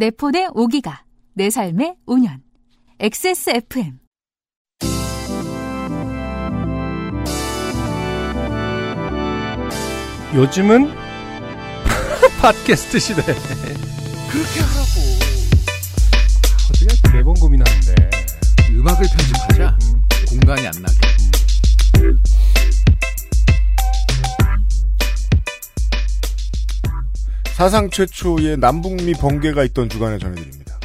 내 폰의 5기가, 내 삶의 5년. XSFM. 요즘은 팟캐스트 시대. 그렇게 하라고. 어떻게 매번 고민하는데. 음악을 편집하자. 공간이 안 나게. 사상 최초의 남북미 번개가 있던 주간에 전해드립니다.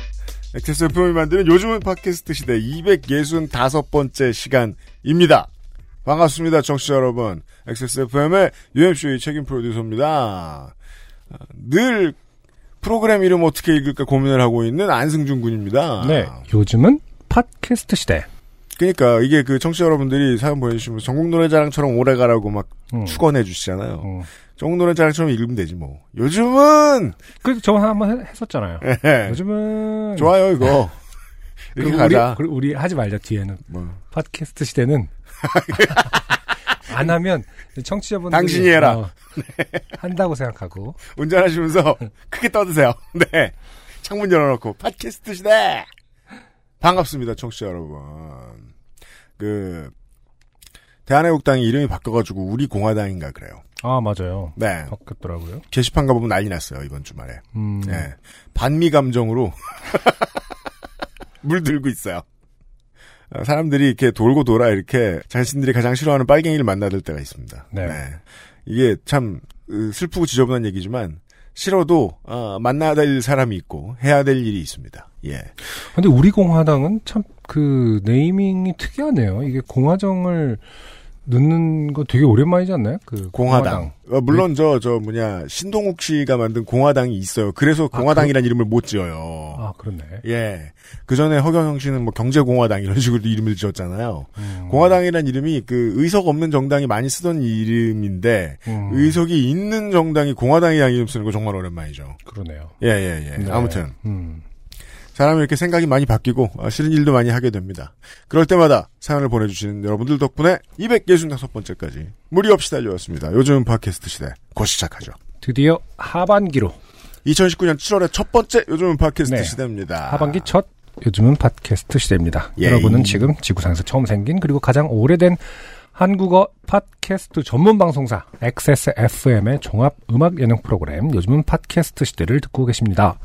XSFM이 만드는 요즘은 팟캐스트 시대 265번째 시간입니다. 반갑습니다, 청취자 여러분. XSFM의 UMC의 책임 프로듀서입니다. 늘 프로그램 이름 어떻게 읽을까 고민을 하고 있는 안승준 군입니다. 네. 요즘은 팟캐스트 시대. 그러니까 이게 그 청취자 여러분들이 사연 보내주시면 전국 노래자랑처럼 오래 가라고 막 음. 축원해 주시잖아요. 음. 전국 노래자랑처럼 읽으면 되지 뭐. 요즘은 그래도 저번 한번 해- 했었잖아요. 예. 요즘은 좋아요 이거. 이렇게 그리고 가자. 우리, 그리고 우리 하지 말자 뒤에는 뭐. 팟캐스트 시대는 안 하면 청취자분들 당신이 해라. 한다고 생각하고 운전하시면서 크게 떠드세요. 네. 창문 열어놓고 팟캐스트 시대. 반갑습니다, 청취자 여러분. 그 대한애국당이 이름이 바뀌어가지고 우리 공화당인가 그래요. 아 맞아요. 네. 바뀌었더라고요. 게시판 가보면 난리 났어요 이번 주말에. 음. 네. 반미 감정으로 물들고 있어요. 어, 사람들이 이렇게 돌고 돌아 이렇게 자신들이 가장 싫어하는 빨갱이를 만나들 때가 있습니다. 네. 이게 참 으, 슬프고 지저분한 얘기지만 싫어도 어, 만나야 될 사람이 있고 해야 될 일이 있습니다. 예. 근데 우리 공화당은 참 그 네이밍이 특이하네요. 이게 공화정을 넣는 거 되게 오랜만이지 않나요? 그 공화당. 어, 물론 저저 뭐냐 신동욱 씨가 만든 공화당이 있어요. 그래서 아, 공화당이라는 이름을 못 지어요. 아 그렇네. 예. 그 전에 허경영 씨는 뭐 경제공화당 이런 식으로 이름을 지었잖아요. 음. 공화당이라는 이름이 그 의석 없는 정당이 많이 쓰던 이름인데 음. 의석이 있는 정당이 공화당이라는 이름 쓰는 거 정말 오랜만이죠. 그러네요. 예, 예, 예. 네. 아무튼 음. 사람이 이렇게 생각이 많이 바뀌고 어, 싫은 일도 많이 하게 됩니다. 그럴 때마다 사연을 보내주시는 여러분들 덕분에 265번째까지 무리 없이 달려왔습니다. 요즘 팟캐스트 시대 곧 시작하죠. 드디어 하반기로 2019년 7월의 첫 번째 요즘 팟캐스트 네. 시대입니다. 하반기 첫 요즘은 팟캐스트 시대입니다. 예. 여러분은 지금 지구상에서 처음 생긴 그리고 가장 오래된 한국어 팟캐스트 전문 방송사 XSFM의 종합 음악 예능 프로그램 요즘은 팟캐스트 시대를 듣고 계십니다.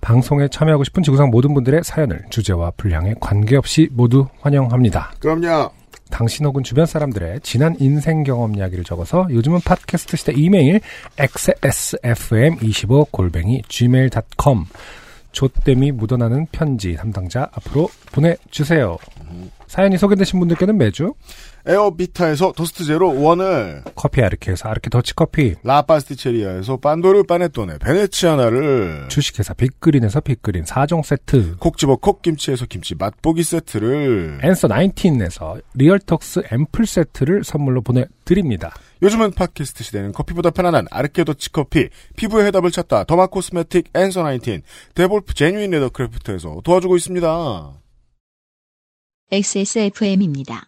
방송에 참여하고 싶은 지구상 모든 분들의 사연을 주제와 분량에 관계없이 모두 환영합니다. 그럼요. 당신 혹은 주변 사람들의 지난 인생 경험 이야기를 적어서 요즘은 팟캐스트 시대 이메일 xsfm25골뱅이 gmail.com 조땜이 묻어나는 편지 담당자 앞으로 보내주세요. 사연이 소개되신 분들께는 매주 에어비타에서 토스트 제로 원을 커피 아르케에서 아르케 더치커피 라파스티체리아에서 빤도르 파네토네 베네치아나를 주식회사 빅그린에서 빅그린 4종 세트 콕 집어 콕 김치에서 김치 맛보기 세트를 앤서 19에서 리얼톡스 앰플 세트를 선물로 보내드립니다. 요즘은 팟캐스트 시대는 커피보다 편안한 아르케 더치 커피 피부의 해답을 찾다 derma cosmetic 앤서 19 데볼프 제뉴인 레더크래프트에서 도와주고 있습니다. XSFM입니다.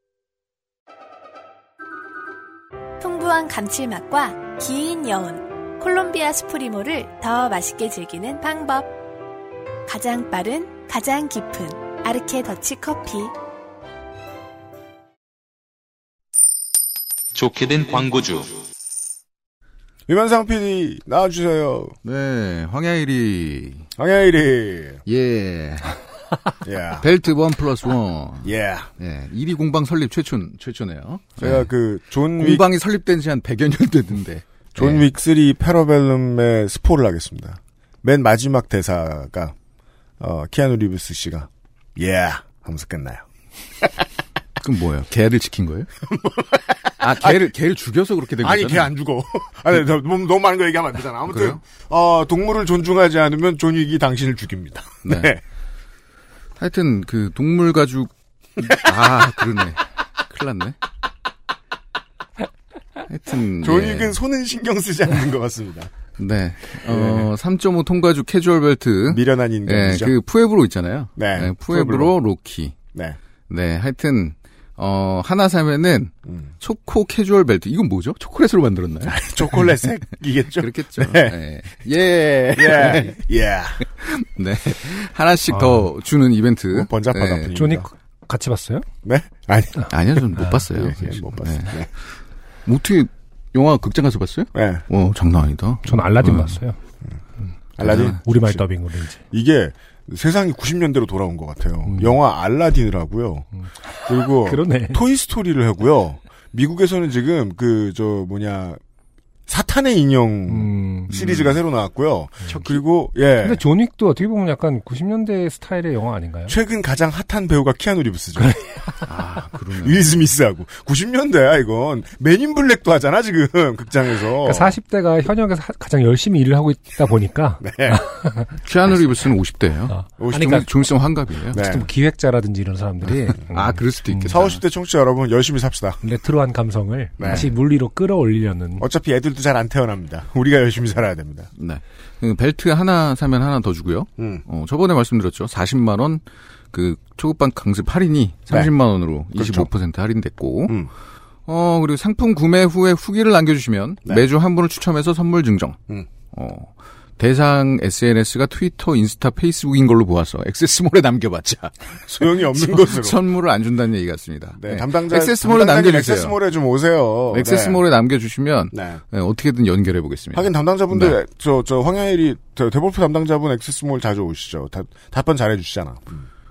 풍부한 감칠맛과 긴 여운, 콜롬비아 스프리모를 더 맛있게 즐기는 방법. 가장 빠른, 가장 깊은 아르케 더치 커피. 좋게 된 광고주. 유면상 PD 나와주세요. 네, 황야일이. 황야일이 예. 예. 벨트 one plus one. 예. 예. 1위 공방 설립 최초, 최초네요. 제가 예. 그 존 윅, 공방이 설립된 지 한 100여 년 됐는데. 존 예. 윅3 패러벨룸의 스포를 하겠습니다. 맨 마지막 대사가 어, 키아누 리브스 씨가 예 하면서 끝나요. 그럼 뭐예요? 개를 지킨 거예요? 아, 개를, 개를 죽여서 그렇게 된 아니 거잖아요. 개 안 죽어. 아니 너, 너무, 너무 많은 거 얘기하면 안 되잖아. 아무튼 그래요? 어, 동물을 존중하지 않으면 존 윅이 당신을 죽입니다. 네. 네. 하여튼 그 동물 가죽 아 그러네. 큰일 났네. 하여튼 존윅은 예. 소는 신경 쓰지 않는 것 같습니다. 네. 어, 3.5 통가죽 캐주얼 벨트. 미련한 예, 인간이죠. 그 푸에브로 있잖아요. 네, 네, 푸에브로 로키. 네. 네, 하여튼 어, 하나 사면은 음. 초코 캐주얼 벨트. 이건 뭐죠? 초콜릿으로 만들었나요? 초콜릿 색이겠죠? 그렇겠죠. 네. 예. 예. 예. 예. 네. 하나씩 더 주는 이벤트. 뭐 번잡하다 예. 분위기. 존 윅 같이 봤어요? 네? 아니. 아니요, 저는 못 봤어요. 예, 예, 못 봤어요. 네. 뭐 어떻게 영화 극장 가서 봤어요? 네. 어, 장난 아니다. 전 알라딘 어. 봤어요. 알라딘. 우리말 그치. 더빙으로 이제. 이게 세상이 90년대로 돌아온 것 같아요. 음. 영화 알라딘을 하고요. 그리고 그러네. 토이스토리를 하고요. 미국에서는 지금 그 저 뭐냐 사탄의 인형 음. 시리즈가 새로 나왔고요. 그리고 예 근데 존 윅도 어떻게 보면 약간 90년대 스타일의 영화 아닌가요? 최근 가장 핫한 배우가 키아누 리브스죠. 아, 그러네. 윌 스미스하고 90년대야 이건 맨인 블랙도 하잖아 지금 극장에서. 그러니까 40대가 현역에서 하- 가장 열심히 일을 하고 있다 보니까 네. 키아누 리브스는 50대예요. 어. 오십 아니, 그러니까 좀 있으면 환갑이에요. 네. 좀 기획자라든지 이런 사람들이 음, 아, 그럴 수도 있겠다. 40, 50대 청취자 여러분 열심히 삽시다. 레트로한 감성을 네. 다시 물리로 끌어올리려는 어차피 애들도 잘 안 태어납니다. 우리가 열심히 살아야 됩니다. 네. 그 벨트 하나 사면 하나 더 주고요. 음. 어, 저번에 말씀드렸죠. 40만 원, 그, 초급반 강습 할인이 30만 원으로 그렇죠. 25% 할인됐고, 음. 어, 그리고 상품 구매 후에 후기를 남겨주시면 네. 매주 한 분을 추첨해서 선물 증정. 음. 어, 대상 SNS가 트위터, 인스타, 페이스북인 걸로 보아서 액세스몰에 남겨봤자 소용이 없는 것으로. 선물을 안 준다는 얘기 같습니다. 네, 네. 담당자 액세스몰에 남겨주세요. 액세스몰에 좀 오세요. 액세스몰에 남겨주시면 네. 네, 어떻게든 연결해 보겠습니다. 하긴 담당자분들 네. 저저 황야일이 저 데볼프 담당자분 액세스몰 자주 오시죠. 다, 답변 잘해주시잖아.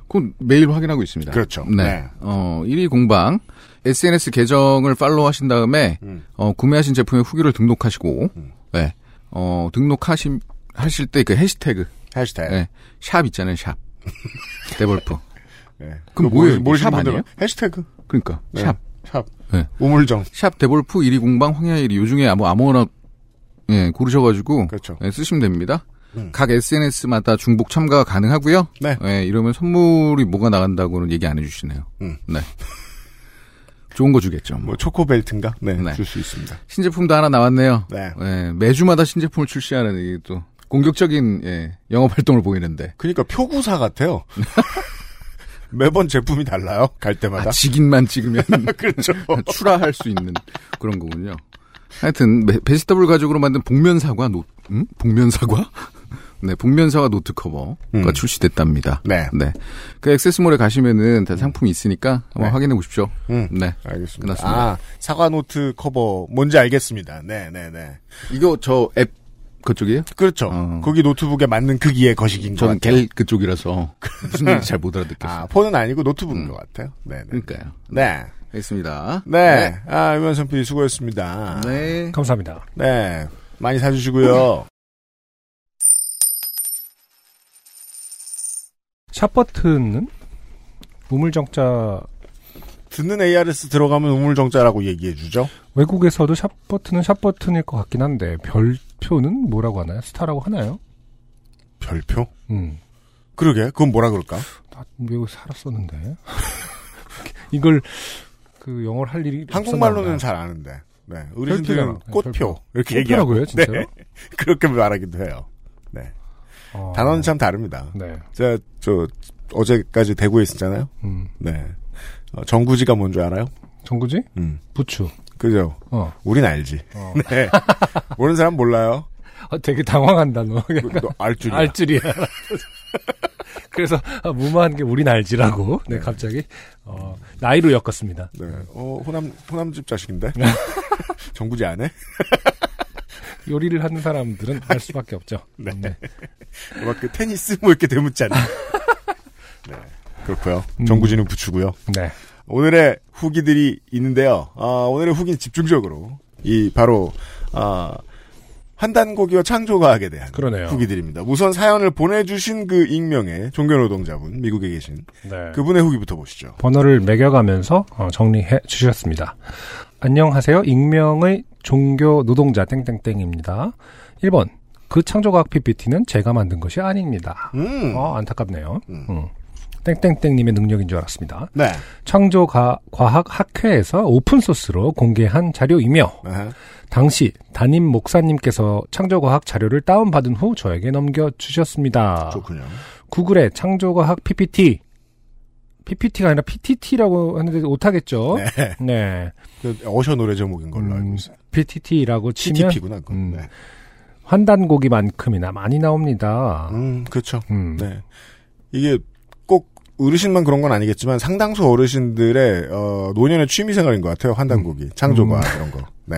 그건 매일 확인하고 있습니다. 그렇죠. 네. 네. 어, 1위 공방. SNS 계정을 팔로우 하신 다음에, 음. 어, 구매하신 제품의 후기를 등록하시고, 음. 네. 어, 등록하신, 하실 때 그 해시태그, 해시태그. 네. 샵 있잖아요, 샵. 데볼프. 네. 그럼 그거 뭐예요? 모르- 모르시는 아니에요? 해시태그. 그러니까, 네. 샵. 샵. 네. 우물정. 샵 데볼프 1위 공방 황야일이 요 중에 아무, 아무거나, 예, 고르셔가지고, 그렇죠. 예, 쓰시면 됩니다. 음. 각 SNS마다 중복 참가가 가능하고요. 네. 예, 이러면 선물이 뭐가 나간다고는 얘기 안 해주시네요. 음. 네. 좋은 거 주겠죠. 뭐. 뭐 초코벨트인가? 네. 네. 줄 수 있습니다. 신제품도 하나 나왔네요. 네. 예, 매주마다 신제품을 출시하는 이게 또 공격적인 예, 영업 활동을 보이는데 그러니까 표구사 같아요. 매번 제품이 달라요. 갈 때마다. 아, 직인만 찍으면 그렇죠. 출하할 수 있는 그런 거군요. 하여튼 베- vegetable 가죽으로 만든 복면 사과 노 음? 복면 사과? 네, 복면 사과 노트 커버가 음. 출시됐답니다. 네. 네. 그 XSMALL에 가시면은 다 상품이 있으니까 한번 네. 확인해 보십시오. 음. 네. 알겠습니다. 끝났습니다. 아, 사과 노트 커버 뭔지 알겠습니다. 네, 네, 네. 이거 저 앱 그쪽이에요? 그렇죠. 어. 거기 노트북에 맞는 크기의 거식인 것 저는 같아요. 갤 그쪽이라서 무슨 얘기인지 잘못 알아듣겠어요. 아, 폰은 아니고 노트북인 음. 것 같아요. 네, 네. 그러니까요. 네. 알겠습니다. 네. 아, 유현선 PD 수고했습니다. 네. 감사합니다. 네. 많이 사주시고요. 샵 버튼은 우물정자 듣는 ARS 들어가면 우물정자라고 얘기해 주죠. 외국에서도 샵 버튼은 샵 버튼일 것 같긴 한데 별표는 뭐라고 하나요? 스타라고 하나요? 별표? 음. 그러게. 그건 뭐라 그럴까? 나 외국 살았었는데 이걸 그 영어를 할 일이 한국말로는 잘 아는데. 네. 어르신들은 네, 꽃표. 별표. 이렇게 보다. 얘기하고. 꽃표라고요, 진짜로? 네. 그렇게 말하기도 해요. 네. 어. 단어는 참 다릅니다. 네. 제가, 저, 어제까지 대구에 있었잖아요. 음. 네. 어, 정구지가 뭔 줄 알아요? 정구지? 음. 부추. 그죠? 어. 우린 알지. 어. 네. 모르는 사람 몰라요. 아, 되게 당황한다 너. 그, 너 알 줄이야. 알 줄이야. 그래서 아, 무모한 게 우린 알지라고. 네, 갑자기 어, 나이로 엮었습니다. 네. 어, 호남, 호남집 자식인데? 정구지 안 해? 요리를 하는 사람들은 알 수밖에 없죠. 네. 네. 막그 테니스 뭐 이렇게 대묻잖아. 네. 그렇고요 음. 정구지는 부추고요 네. 오늘의 후기들이 있는데요. 아, 오늘의 후기는 집중적으로 이 바로 아, 한단고기와 창조과학에 대한 그러네요. 후기들입니다. 우선 사연을 보내주신 그 익명의 종교노동자분 미국에 계신 네. 그분의 후기부터 보시죠. 번호를 매겨가면서 어, 정리해 주셨습니다. 안녕하세요. 익명의 종교 노동자 땡땡땡입니다. 1번. 그 창조과학 PPT는 제가 만든 것이 아닙니다. 음, 어, 안타깝네요. 음. 음. 땡땡땡님의 능력인 줄 알았습니다. 네. 창조과학학회에서 오픈소스로 공개한 자료이며 아하. 당시 담임 목사님께서 창조과학 자료를 다운받은 후 저에게 넘겨주셨습니다. 좋군요. 구글의 창조과학 PPT PPT가 아니라 PTT라고 하는데 오타겠죠? 네. 네. 그 어셔 노래 제목인 걸로 알고 음, 있어요. PTT라고 치면. 그건. 음. 네. 환단고기만큼이나 많이 나옵니다. 음, 그렇죠. 음. 네. 이게 꼭 어르신만 그런 건 아니겠지만 상당수 어르신들의 어, 노년의 취미 생활인 것 같아요. 환단고기, 창조과 음. 이런 거. 네.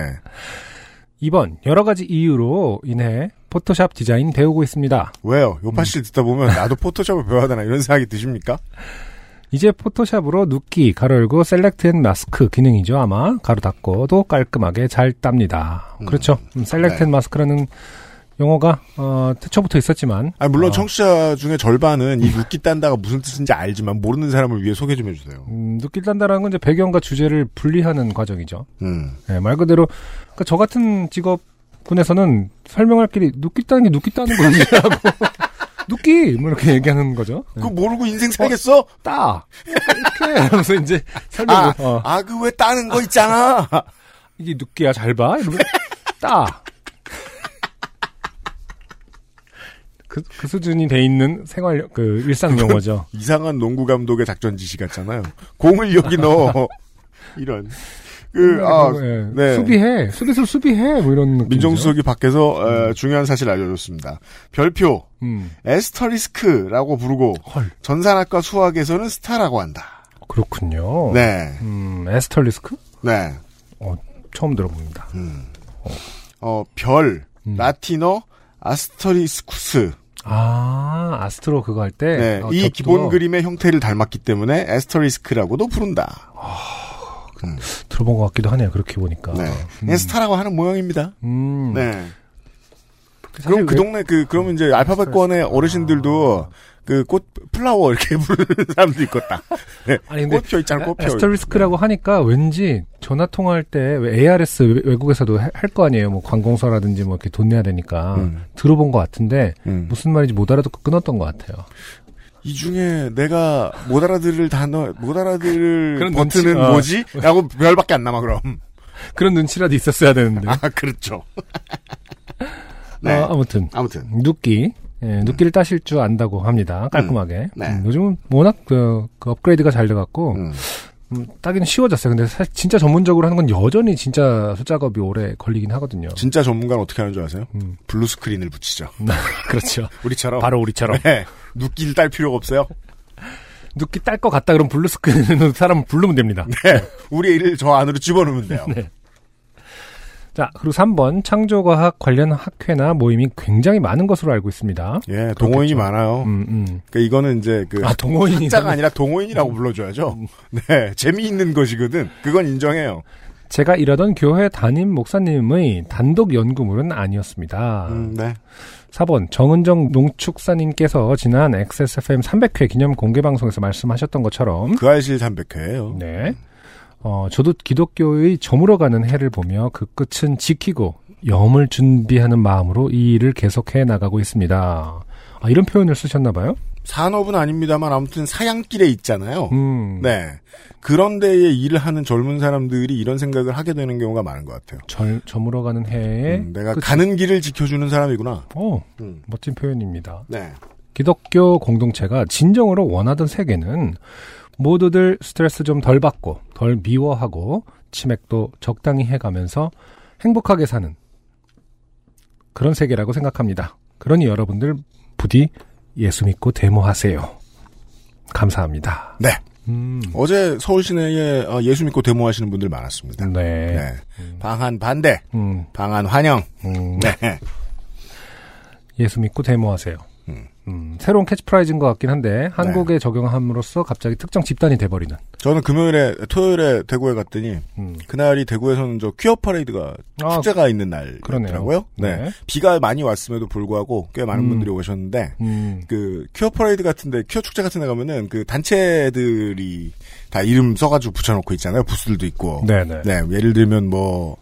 2번 여러 가지 이유로 인해 포토샵 디자인 배우고 있습니다. 왜요? 음. 요파 씨를 듣다 보면 나도 포토샵을 배워야 되나 이런 생각이 드십니까? 이제 포토샵으로 누끼, 가로 열고 select and mask 기능이죠 아마 가로 닫고도 깔끔하게 잘 땁니다. 음. 그렇죠. 음, select 네. and mask라는 용어가 어, 태초부터 있었지만 아 물론 어, 청취자 중에 절반은 이 누끼 딴다가 무슨 뜻인지 알지만 모르는 사람을 위해 소개 좀 해주세요. 음, 누끼 딴다라는 건 이제 배경과 주제를 분리하는 과정이죠. 음. 네, 말 그대로 그러니까 저 같은 직업군에서는 설명할 길이 눕기 따는 게 눕기 따는 거지라고 눕기 뭐 이렇게 얘기하는 거죠. 네. 그거 모르고 인생 살겠어? 따 이렇게 하면서 이제 설명을 아, 어, 아, 그 왜 따는 거 있잖아. 이게 눕기야 잘 봐. 이러면 따. 그, 그 수준이 돼 있는 생활 그 일상 용어죠. 이상한 농구 감독의 작전 지시 같잖아요. 공을 여기 넣어. 이런. 그, 아, 예, 네. 수비해. 수비수 수비해. 뭐 이런 느낌. 민정수석이 밖에서 어, 중요한 사실 알려줬습니다. 별표 음. 에스터리스크라고 부르고 헐. 전산학과 수학에서는 스타라고 한다. 그렇군요. 네, 음, 에스털리스크? 네. 처음 들어봅니다. 음. 어, 별, 음. 라틴어, 아스터리스쿠스. 아, 아스트로 그거 할 때. 네, 어, 이 겹도 기본 그림의 형태를 닮았기 때문에 에스터리스크라고도 부른다. 들어본 것 같기도 하네요. 그렇게 보니까. 네, 음. 스타라고 하는 모양입니다. 음. 네. 그럼 그 왜- 동네 그 그러면 이제 알파벳권의 어르신들도 그 꽃 플라워 이렇게 부르는 사람도 있겠다. 네. 아니, 근데 꽃표 있잖아, 꽃표. 에스터리스크라고 하니까 왠지 전화 통화할 때왜 ARS 외- 외국에서도 할 거 아니에요. 뭐 관공서라든지 뭐 이렇게 돈 내야 되니까 음. 들어본 것 같은데 음. 무슨 말인지 못 알아듣고 끊었던 것 같아요. 이 중에 내가 못 알아들을 단어, 못 알아들을 그런 버튼은 눈치, 어. 뭐지? 라고 별밖에 안 남아, 그럼. 그런 눈치라도 있었어야 되는데. 아, 그렇죠. 네. 어, 아무튼 아무튼. 누끼. 예, 누끼를 따실 줄 안다고 합니다. 깔끔하게. 네. 음, 요즘은 워낙 그, 그 업그레이드가 잘 돼갖고 음. 음, 따기는 쉬워졌어요. 근데 사실 진짜 전문적으로 하는 건 여전히 진짜 수작업이 오래 걸리긴 하거든요. 진짜 전문가는 어떻게 하는 줄 아세요? 음, blue screen을 붙이죠. 그렇죠. 우리처럼. 바로 우리처럼. 네. 누끼를 딸 필요가 없어요. 누끼 딸 것 같다 그럼 blue screen으로 사람을 부르면 됩니다. 네. 우리의 일을 저 안으로 집어넣으면 돼요. 네. 자, 그리고 3번 창조과학 관련 학회나 모임이 굉장히 많은 것으로 알고 있습니다. 예, 동호인이 그렇겠죠. 많아요. 음, 음. 그러니까 이거는 이제 그 아, 동호인이 학자가 아니라 동호인이라고 불러줘야죠. 네, 재미있는 것이거든. 그건 인정해요. 제가 일하던 교회 담임 목사님의 단독 연구물은 아니었습니다. 음, 네. 4번 정은정 농축사님께서 지난 XSFM 300회 기념 공개 방송에서 말씀하셨던 것처럼 그 알실 300회예요. 네. 어, 저도 기독교의 저물어가는 해를 보며 그 끝은 지키고 염을 준비하는 마음으로 이 일을 계속해 나가고 있습니다. 아, 이런 표현을 쓰셨나 봐요? 산업은 아닙니다만 아무튼 사양길에 있잖아요. 음. 네. 그런 데에 일을 하는 젊은 사람들이 이런 생각을 하게 되는 경우가 많은 것 같아요. 절, 저물어가는 해에 음, 내가 끝이- 가는 길을 지켜주는 사람이구나. 어, 음, 멋진 표현입니다. 네. 기독교 공동체가 진정으로 원하던 세계는 모두들 스트레스 좀 덜 받고 덜 미워하고 치맥도 적당히 해가면서 행복하게 사는 그런 세계라고 생각합니다. 그러니 여러분들 부디 예수 믿고 데모하세요. 감사합니다. 네. 음, 어제 서울 시내에 어, 예수 믿고 데모하시는 분들 많았습니다. 네. 네. 방한 반대, 음, 방한 환영. 음, 네. 예수 믿고 데모하세요. 음. 음, 새로운 캐치프레이즈인 것 같긴 한데 한국에 적용함으로써 갑자기 특정 집단이 돼버리는. 저는 금요일에 토요일에 대구에 갔더니 음. 그날이 대구에서는 저 퀴어 퍼레이드가 아, 축제가 있는 날이더라고요. 네. 네. 비가 많이 왔음에도 불구하고 꽤 많은 음. 분들이 오셨는데 음, 그 퀴어 퍼레이드 같은데 퀴어 축제 같은 데 가면은 그 단체들이 다 이름 써가지고 붙여놓고 있잖아요. 부스들도 있고. 네네. 네, 예를 들면 뭐,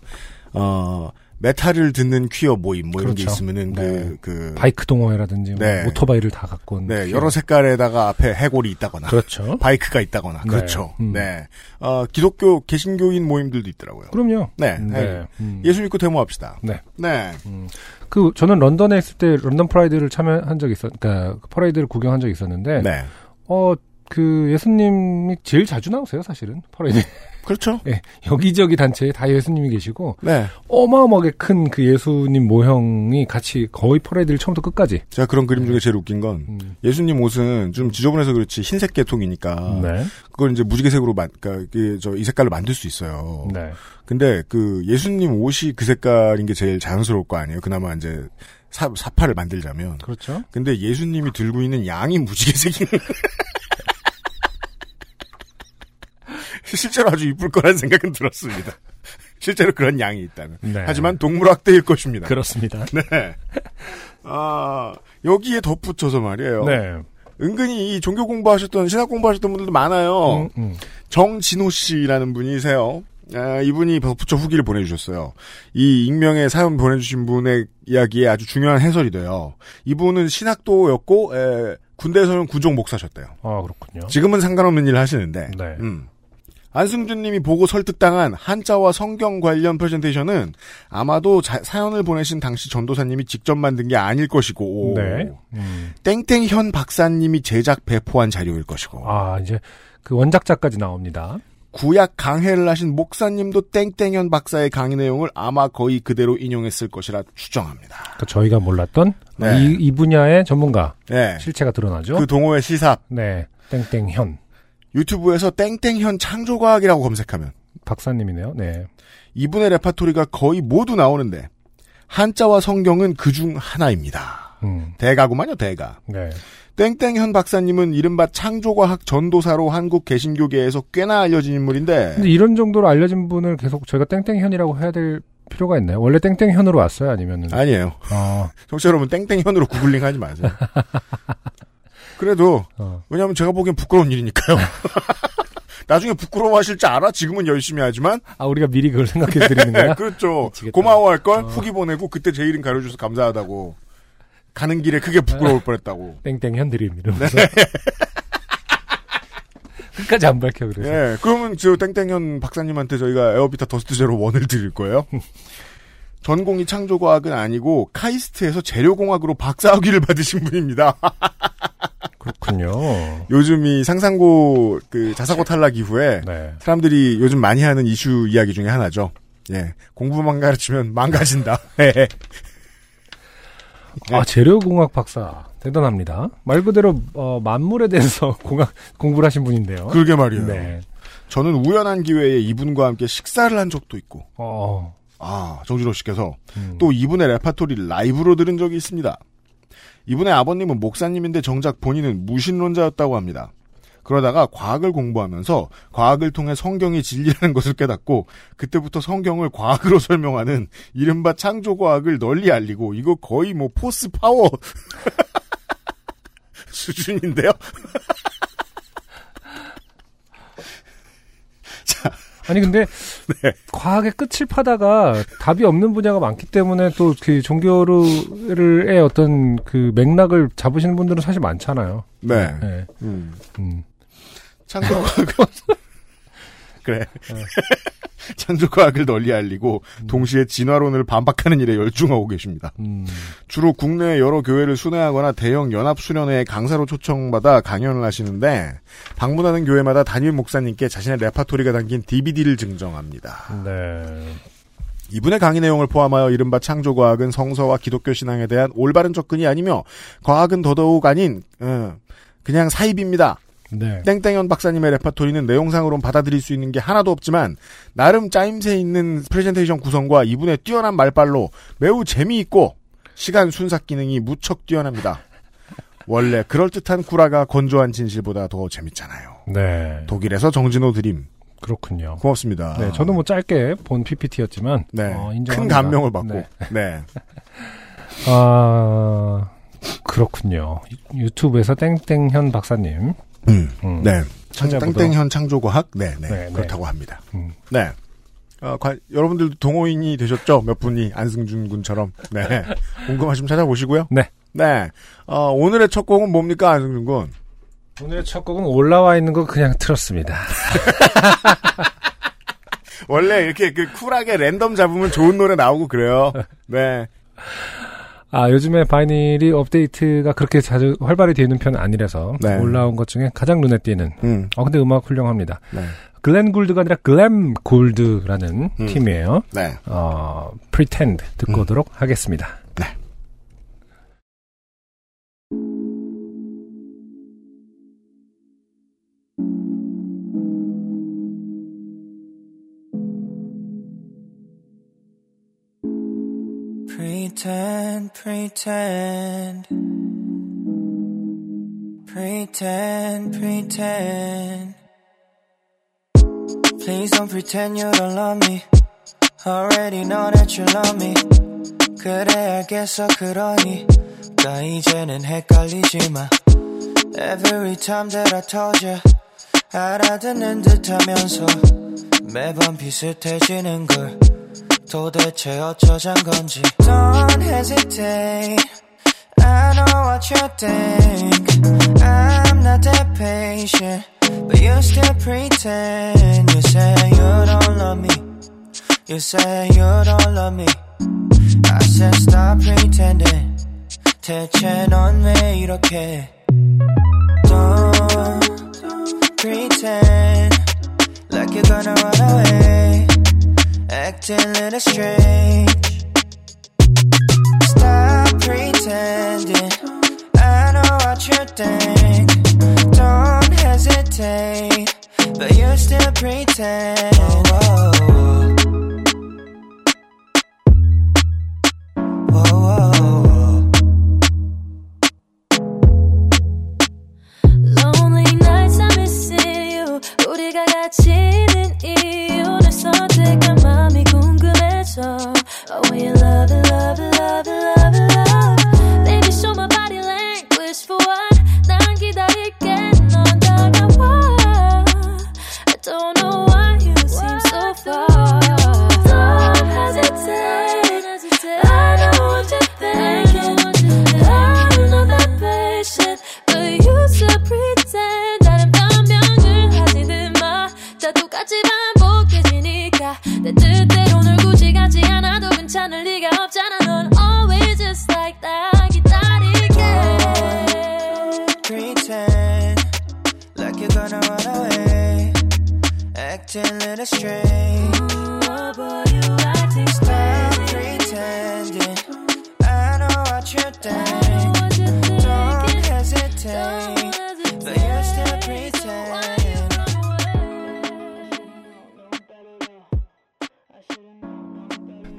어, 메탈을 듣는 퀴어 모임 뭐 이런 게 그렇죠. 있으면은 네. 그, 그 바이크 동호회라든지 뭐 네. 오토바이를 다 갖고 온 네, 그- 여러 색깔에다가 앞에 해골이 있다거나 그렇죠. 바이크가 있다거나 네. 그렇죠. 음. 네. 어, 기독교 개신교인 모임들도 있더라고요. 그럼요. 네. 네. 네. 음. 예수 믿고 데모합시다. 네. 네. 그 저는 런던에 있을 때 런던 Pride를 참여한 적이 있었, 그러니까 그 퍼레이드를 구경한 적이 있었는데, 네. 어 그 예수님이 제일 자주 나오세요, 사실은 퍼레이드. 그렇죠. 예, 여기저기 단체에 다 예수님이 계시고 네. 어마어마하게 큰 그 예수님 모형이 같이 거의 퍼레이드를 처음부터 끝까지. 제가 그런 그림 중에 제일 웃긴 건 음. 예수님 옷은 좀 지저분해서 그렇지 흰색 계통이니까 네, 그걸 이제 무지개색으로 만, 그러니까 저이 색깔로 만들 수 있어요. 네, 근데 그 예수님 옷이 그 색깔인 게 제일 자연스러울 거 아니에요. 그나마 이제 사, 사파를 만들자면. 그렇죠. 근데 예수님이 들고 있는 양이 무지개색인 실제로 아주 이쁠 거라는 생각은 들었습니다. 실제로 그런 양이 있다는. 네. 하지만 동물학대일 것입니다. 그렇습니다. 네. 아, 여기에 덧붙여서 말이에요. 네, 은근히 이 종교 공부하셨던, 신학 공부하셨던 분들도 많아요. 음, 음. 정진호 씨라는 분이세요. 아, 이분이 덧붙여 후기를 보내주셨어요. 이 익명의 사연 보내주신 분의 이야기에 아주 중요한 해설이 돼요. 이분은 신학도였고, 에, 군대에서는 군종 목사셨대요. 아 그렇군요. 지금은 상관없는 일을 하시는데, 네. 음. 안승준 님이 보고 설득당한 한자와 성경 관련 프레젠테이션은 아마도 자- 사연을 보내신 당시 전도사님이 직접 만든 게 아닐 것이고, 네. 음. 땡땡현 박사님이 제작 배포한 자료일 것이고, 아 이제 그 원작자까지 나옵니다. 구약 강해를 하신 목사님도 땡땡현 박사의 강의 내용을 아마 거의 그대로 인용했을 것이라 추정합니다. 그 저희가 몰랐던 네. 이, 이 분야의 전문가 네. 실체가 드러나죠. 그 동호회 시삽 네, 땡땡현 유튜브에서 땡땡현 창조과학이라고 검색하면 박사님이네요. 네, 이분의 레파토리가 거의 모두 나오는데 한자와 성경은 그 중 하나입니다. 음, 대가구만요, 대가. 네, 땡땡현 박사님은 이른바 창조과학 전도사로 한국 개신교계에서 꽤나 알려진 인물인데 근데 이런 정도로 알려진 분을 계속 저희가 땡땡현이라고 해야 될 필요가 있나요? 원래 땡땡현으로 왔어요, 아니면은? 아니에요. 어, 청취자 여러분 땡땡현으로 구글링 하지 마세요. 그래도 어. 왜냐하면 제가 보기엔 부끄러운 일이니까요. 나중에 부끄러워하실 줄 알아. 지금은 열심히 하지만. 아 우리가 미리 그걸 생각해 드리는 거야? 그렇죠. 미치겠다. 고마워할 걸 어. 후기 보내고 그때 제 이름 가려줘서 감사하다고. 가는 길에 크게 부끄러울 뻔했다고. 땡땡 현 드림 이러면서. 네. 끝까지 안 밝혀 그래서. 예, 그러면 저 땡땡현 박사님한테 저희가 에어비타 Dust Zero One을 드릴 거예요. 전공이 창조과학은 아니고 카이스트에서 재료공학으로 박사학위를 받으신 분입니다. 그렇군요. 요즘 이 상산고 그 자사고 탈락 이후에 네. 사람들이 요즘 많이 하는 이슈 이야기 중에 하나죠. 예. 공부만 가르치면 망가진다. 예. 아 재료공학 박사 대단합니다. 말 그대로 어, 만물에 대해서 공학 공부를 하신 분인데요. 그러게 말이에요. 네. 저는 우연한 기회에 이분과 함께 식사를 한 적도 있고, 어. 아, 정준호 씨께서 음. 또 이분의 레파토리를 라이브로 들은 적이 있습니다. 이분의 아버님은 목사님인데 정작 본인은 무신론자였다고 합니다. 그러다가 과학을 공부하면서 과학을 통해 성경이 진리라는 것을 깨닫고 그때부터 성경을 과학으로 설명하는 이른바 창조과학을 널리 알리고 이거 거의 뭐 포스 파워 수준인데요. 아니 근데 네. 과학의 끝을 파다가 답이 없는 분야가 많기 때문에 또 그 종교의 어떤 그 맥락을 잡으시는 분들은 사실 많잖아요. 네. 네. 음. 음. 창조과학을 그래 창조과학을 널리 알리고 동시에 진화론을 반박하는 일에 열중하고 계십니다. 음. 주로 국내 여러 교회를 순회하거나 대형 연합 수련회에 강사로 초청받아 강연을 하시는데 방문하는 교회마다 담임 목사님께 자신의 레파토리가 담긴 DVD를 증정합니다. 네. 이분의 강의 내용을 포함하여 이른바 창조과학은 성서와 기독교 신앙에 대한 올바른 접근이 아니며 과학은 더더욱 아닌 어, 그냥 사입입니다. 네. 땡땡현 박사님의 레파토리는 내용상으로는 받아들일 수 있는 게 하나도 없지만 나름 짜임새 있는 프레젠테이션 구성과 이분의 뛰어난 말빨로 매우 재미있고 시간 순삭 기능이 무척 뛰어납니다. 원래 그럴듯한 구라가 건조한 진실보다 더 재밌잖아요. 네. 독일에서 정진호 드림 그렇군요. 고맙습니다. 네, 저도 뭐 짧게 본 PPT였지만 네. 어, 큰. 감명을 받고 네. 네. 아 그렇군요. 유- 유튜브에서 땡땡현 박사님. 음. 음. 네. 창, 찾아보도록. 땡땡현 창조과학 네, 네, 네, 네. 그렇다고 합니다. 음. 네. 어, 관- 여러분들도 동호인이 되셨죠? 몇 분이 안승준 군처럼. 네. 궁금하시면 찾아보시고요. 네. 네. 어, 오늘의 첫 곡은 뭡니까, 안승준 군? 오늘의 첫 곡은 올라와 있는 거 그냥 틀었습니다. 원래 이렇게 그 쿨하게 랜덤 잡으면 좋은 노래 나오고 그래요. 네. 아, 요즘에 바이닐이 업데이트가 그렇게 자주 활발히 되어 있는 편은 아니라서 네. 올라온 것 중에 가장 눈에 띄는 음. 어 근데 음악 훌륭합니다. 네. 글렌 굴드가 아니라 글램 굴드라는 음. 팀이에요. 네. 어, Pretend 듣고 음. 오도록 하겠습니다. 네. Pretend, pretend. Pretend, pretend. Please don't pretend you don't love me. Already know that you love me. 그래 알겠어 그러니. 나 이제는 헷갈리지 마. Every time that I told you. 알아듣는 듯 하면서. 매번 비슷해지는 걸. 도대체 어쩌잔 건지 Don't hesitate I know what you think I'm not that patient But you still pretend You say you don't love me You say you don't love me I said stop pretending 대체 넌 왜 이렇게 Don't pretend Like you're gonna run away acting a little strange. Stop pretending. I know what you think. Don't hesitate, but you still pretend. Oh, whoa, 반복해지니까 내 뜻대로 널 굳이 가지 않아도 괜찮을 리가 없잖아 넌 always just like that 기다릴게 pretend like you're gonna run away, acting a little strange. Oh boy you acting Stop pretending. I know what you think.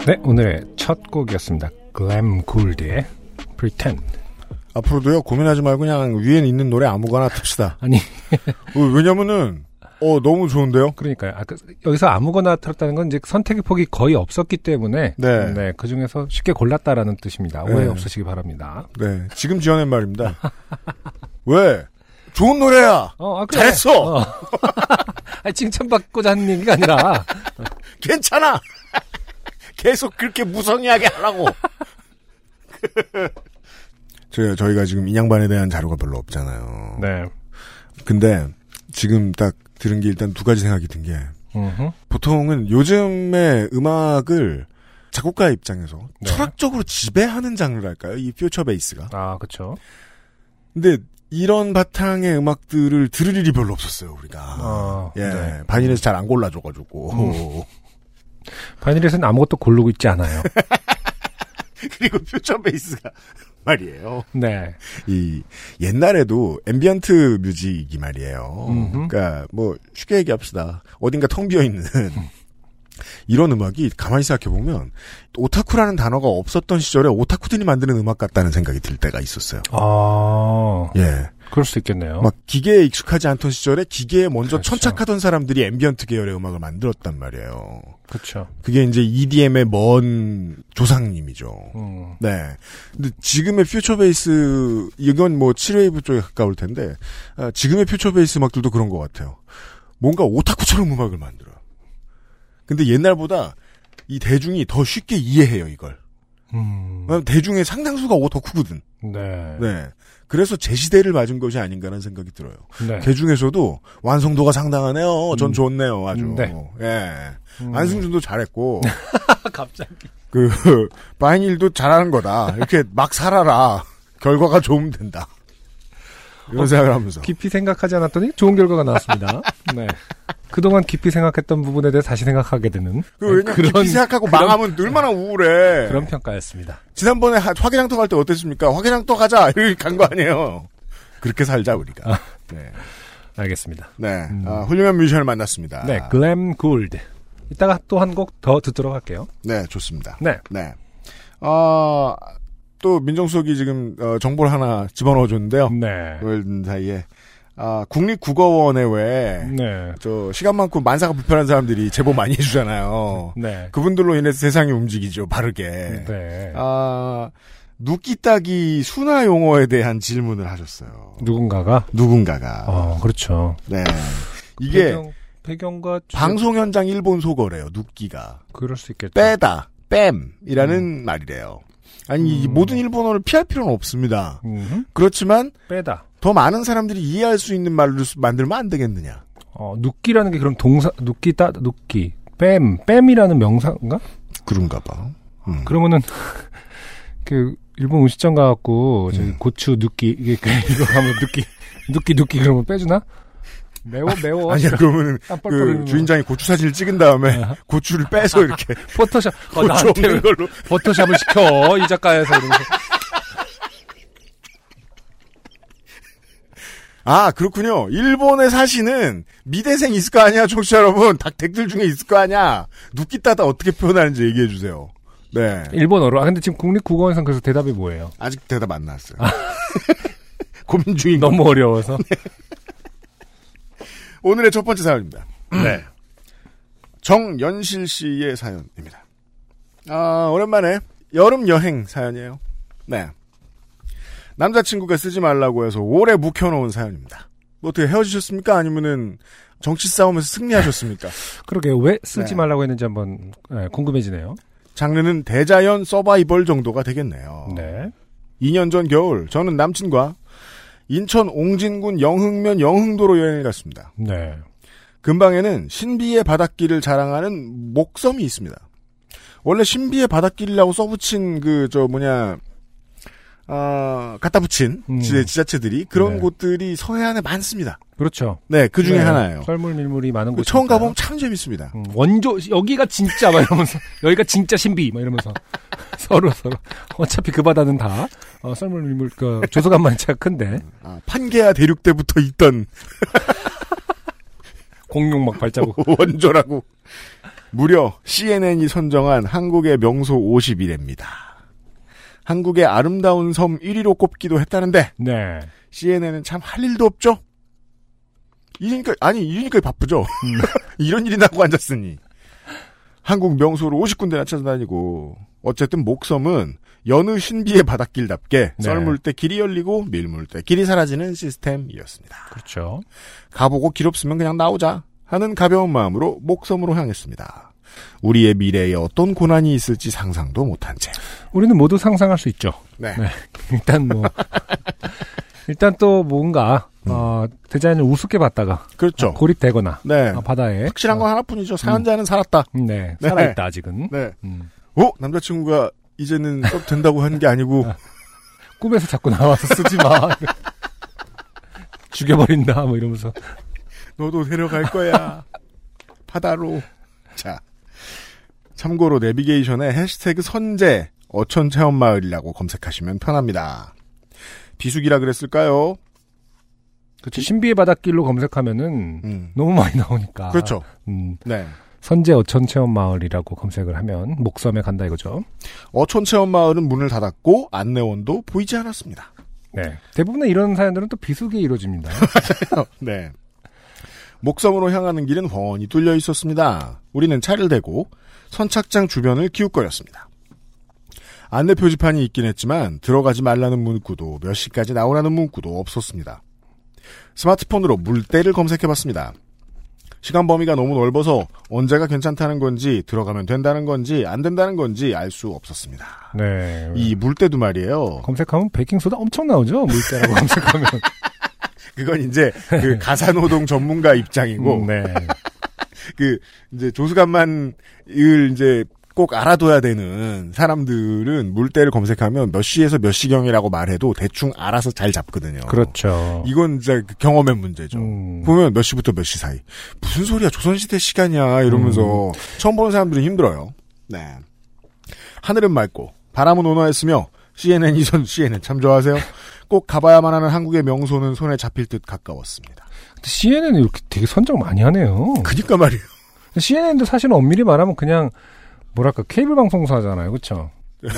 네, 오늘의 첫 곡이었습니다. 글램 굴드의 Pretend. 앞으로도요, 고민하지 말고 그냥 위에 있는 노래 아무거나 틉시다. 아니, 어, 왜냐면은, 어, 너무 좋은데요? 그러니까요. 아, 그, 여기서 아무거나 틀었다는 건 이제 선택의 폭이 거의 없었기 때문에 네. 그 중에서 쉽게 골랐다라는 뜻입니다. 오해 네. 없으시기 바랍니다. 네. 지금 지어낸 말입니다. 왜? 좋은 노래야! 어, 아, 그래. 잘했어! 어. 아니, 칭찬받고자 하는 얘기가 아니라 괜찮아! 계속 그렇게 무성의하게 하라고! 저, 저희가 지금 인양반에 대한 자료가 별로 없잖아요. 네. 근데, 지금 딱 들은 게 일단 두 가지 생각이 든 게, 음흠. 보통은 요즘의 음악을 작곡가 입장에서 네. 철학적으로 지배하는 장르랄까요? 이 퓨처 베이스가. 아, 그렇죠. 근데 이런 바탕의 음악들을 들을 일이 별로 없었어요, 우리가. 어, 예. 네. 바닐에서 잘 안 골라줘가지고. vinyl에서는 아무것도 고르고 있지 않아요. 그리고 future bass가 말이에요. 네. 이 옛날에도 ambient music이 말이에요. 음흠. 그러니까 뭐 쉽게 얘기합시다. 어딘가 텅 비어 있는 이런 음악이 가만히 생각해 보면 오타쿠라는 단어가 없었던 시절에 오타쿠들이 만드는 음악 같다는 생각이 들 때가 있었어요. 아, 예. 그럴 수 있겠네요. 막 기계에 익숙하지 않던 시절에 기계에 먼저 그렇죠. 천착하던 사람들이 ambient 계열의 음악을 만들었단 말이에요. 그렇죠. 그게 이제 EDM의 먼 조상님이죠. 음. 네. 근데 지금의 퓨처 베이스, 이건 뭐 7웨이브 쪽에 가까울 텐데, 아, 지금의 퓨처 베이스 음악들도 그런 것 같아요. 뭔가 오타쿠처럼 음악을 만들어요. 근데 옛날보다 이 대중이 더 쉽게 이해해요, 이걸. 음. 대중의 상당수가 더 크거든. 네. 네. 그래서 제 시대를 맞은 것이 아닌가라는 생각이 들어요. 네. 그 중에서도 완성도가 상당하네요. 전 음. 좋네요, 아주. 네. 예. 음. 안승준도 잘했고. 갑자기. 그, 바인일도 잘하는 거다. 이렇게 막 살아라. 결과가 좋으면 된다. 이런 생각을 하면서. 깊이 생각하지 않았더니 좋은 결과가 나왔습니다. 네. 그동안 깊이 생각했던 부분에 대해 다시 생각하게 되는 그 왜냐면 깊이 생각하고 망하면 얼마나 우울해. 그런 평가였습니다. 지난번에 하- 화개장터 갈 때 어땠습니까? 화개장터 가자. 이렇게 간 거 아니에요. 그렇게 살자, 우리가. 네. 알겠습니다. 네. 아, 훌륭한 뮤지션을 만났습니다. 네, 글램 굴드. 이따가 또 한 곡 더 듣도록 할게요. 네, 좋습니다. 네. 네. 아, 또 민정수석이 지금 어, 정보를 하나 집어넣어 줬는데요. 네. 그 사이에 아, 국립국어원에 왜 네. 저 시간 많고 만사가 불편한 사람들이 제보 많이 해주잖아요. 네. 그분들로 인해서 세상이 움직이죠, 바르게. 네. 아, 눕기 따기 순화 용어에 대한 질문을 하셨어요. 누군가가 누군가가. 어, 그렇죠. 네. 이게 배경, 배경과 주- 방송 현장 일본 속어래요, 눕기가. 그럴 수 있겠죠. 빼다, 뺨이라는 말이래요. 아니, 이 음. 모든 일본어를 피할 필요는 없습니다. 음흠. 그렇지만 빼다. 더 많은 사람들이 이해할 수 있는 말로 수- 만들면 안 되겠느냐. 어, 눕기라는 게 그럼 동사 눕기 따 눕기 뺨 뺨이라는 명사인가? 그런가 봐. 음. 그러면은 그 일본 음식점 가갖고 저기 음. 고추 눕기 이게 그 이거 하면 눕기 눕기 눕기 그러면 빼주나? 매워 매워. 아니야, 뻘뻘 그 흘리는 주인장이 고추 사진을 찍은 다음에 고추를 빼서 이렇게 포토샵 어, 고추 나한테 왜 걸로. 포토샵을 시켜 이 작가에서 이러면서 아, 그렇군요. 일본에 사시는 미대생 있을 거 아니야, 청취자 여러분. 닭 댁들 중에 있을 거 아니야. 눕기 따다 어떻게 표현하는지 얘기해 주세요. 네. 일본어로. 아 근데 지금 국립국어원상 그래서 대답이 뭐예요? 아직 대답 안 나왔어요. 고민 중인 너무 어려워서. 오늘의 첫 번째 사연입니다. 네. 정연실 씨의 사연입니다. 아, 오랜만에 여름 여행 사연이에요. 네. 남자친구가 쓰지 말라고 해서 오래 묵혀놓은 사연입니다. 뭐 어떻게 헤어지셨습니까? 아니면은 정치 싸움에서 승리하셨습니까? 그러게 왜 쓰지 네. 말라고 했는지 한번 네, 궁금해지네요. 장르는 대자연 서바이벌 정도가 되겠네요. 네. 2년 전 겨울 저는 남친과 인천 옹진군 영흥면 영흥도로 여행을 갔습니다. 네. 근방에는 신비의 바닷길을 자랑하는 목섬이 있습니다. 원래 신비의 바닷길이라고 써붙인 그 저 뭐냐 아 갖다 붙인 음. 지- 지자체들이 그런 네. 곳들이 서해안에 많습니다. 그렇죠. 네, 그 중에 네, 하나예요. 썰물 밀물이 많은 그 곳. 처음 가보면 참 재밌습니다. 음, 원조 여기가 진짜 막 이러면서 여기가 진짜 신비 막 이러면서 서로 서로 어차피 그 바다는 다 어, 썰물 밀물 그 조소간만 차가 큰데 아, 판게아 대륙 때부터 있던 공룡 막 발자국 원조라고. 무려 CNN이 선정한 한국의 명소 51회입니다. 한국의 아름다운 섬 1위로 꼽기도 했다는데 네 CNN은 참 할 일도 없죠. 이러니까 아니 이러니까 바쁘죠. 이런 일이 나고 앉았으니 한국 명소를 50군데나 찾아다니고 어쨌든 목섬은 여느 신비의 바닷길답게 네. 썰물 때 길이 열리고 밀물 때 길이 사라지는 시스템이었습니다. 그렇죠. 가보고 길 없으면 그냥 나오자 하는 가벼운 마음으로 목섬으로 향했습니다. 우리의 미래에 어떤 고난이 있을지 상상도 못한 채. 우리는 모두 상상할 수 있죠. 네. 네. 일단 뭐 일단 또 뭔가 어, 디자인을 우습게 봤다가 그렇죠. 고립되거나 네. 어, 바다에 확실한 건 하나뿐이죠. 사연자는 살았다. 네, 네. 살아있다 아직은 네. 음. 어? 남자친구가 이제는 썩 된다고 한게 아니고 꿈에서 자꾸 나와서 쓰지 마 죽여버린다 뭐 이러면서 너도 데려갈 거야. 바다로. 자. 참고로 내비게이션에 해시태그 선제 어촌 체험 마을이라고 검색하시면 편합니다. 비수기라 그랬을까요? 그렇죠. 신비의 바닷길로 검색하면은 음. 너무 많이 나오니까 그렇죠. 음, 네. 선제 어촌 체험 마을이라고 검색을 하면 목섬에 간다 이거죠. 어촌 체험 마을은 문을 닫았고 안내원도 보이지 않았습니다. 네. 대부분의 이런 사연들은 또 비수기에 이루어집니다. 네. 목섬으로 향하는 길은 훤히 뚫려 있었습니다. 우리는 차를 대고 선착장 주변을 기웃거렸습니다. 안내 표지판이 있긴 했지만 들어가지 말라는 문구도 몇 시까지 나오라는 문구도 없었습니다. 스마트폰으로 물때를 검색해봤습니다. 시간 범위가 너무 넓어서 언제가 괜찮다는 건지 들어가면 된다는 건지 안 된다는 건지 알 수 없었습니다. 네. 이 물때도 말이에요. 검색하면 베이킹소다 엄청 나오죠? 물때라고 검색하면. 그건 이제 그 가사노동 전문가 입장이고 음, 네. 그 이제 조수간만을 이제 꼭 알아둬야 되는 사람들은 물때를 검색하면 몇 시에서 몇 시경이라고 말해도 대충 알아서 잘 잡거든요. 그렇죠. 이건 이제 그 경험의 문제죠. 음. 보면 몇 시부터 몇 시 사이. 무슨 소리야, 조선시대 시간이야, 이러면서 음. 처음 보는 사람들은 힘들어요. 네. 하늘은 맑고, 바람은 온화했으며, CNN 이전 CNN 참 좋아하세요? 꼭 가봐야만 하는 한국의 명소는 손에 잡힐 듯 가까웠습니다. CNN은 이렇게 되게 선정 많이 하네요. 그니까 말이에요. CNN도 사실은 엄밀히 말하면 그냥 뭐랄까 케이블 방송사잖아요, 그렇죠?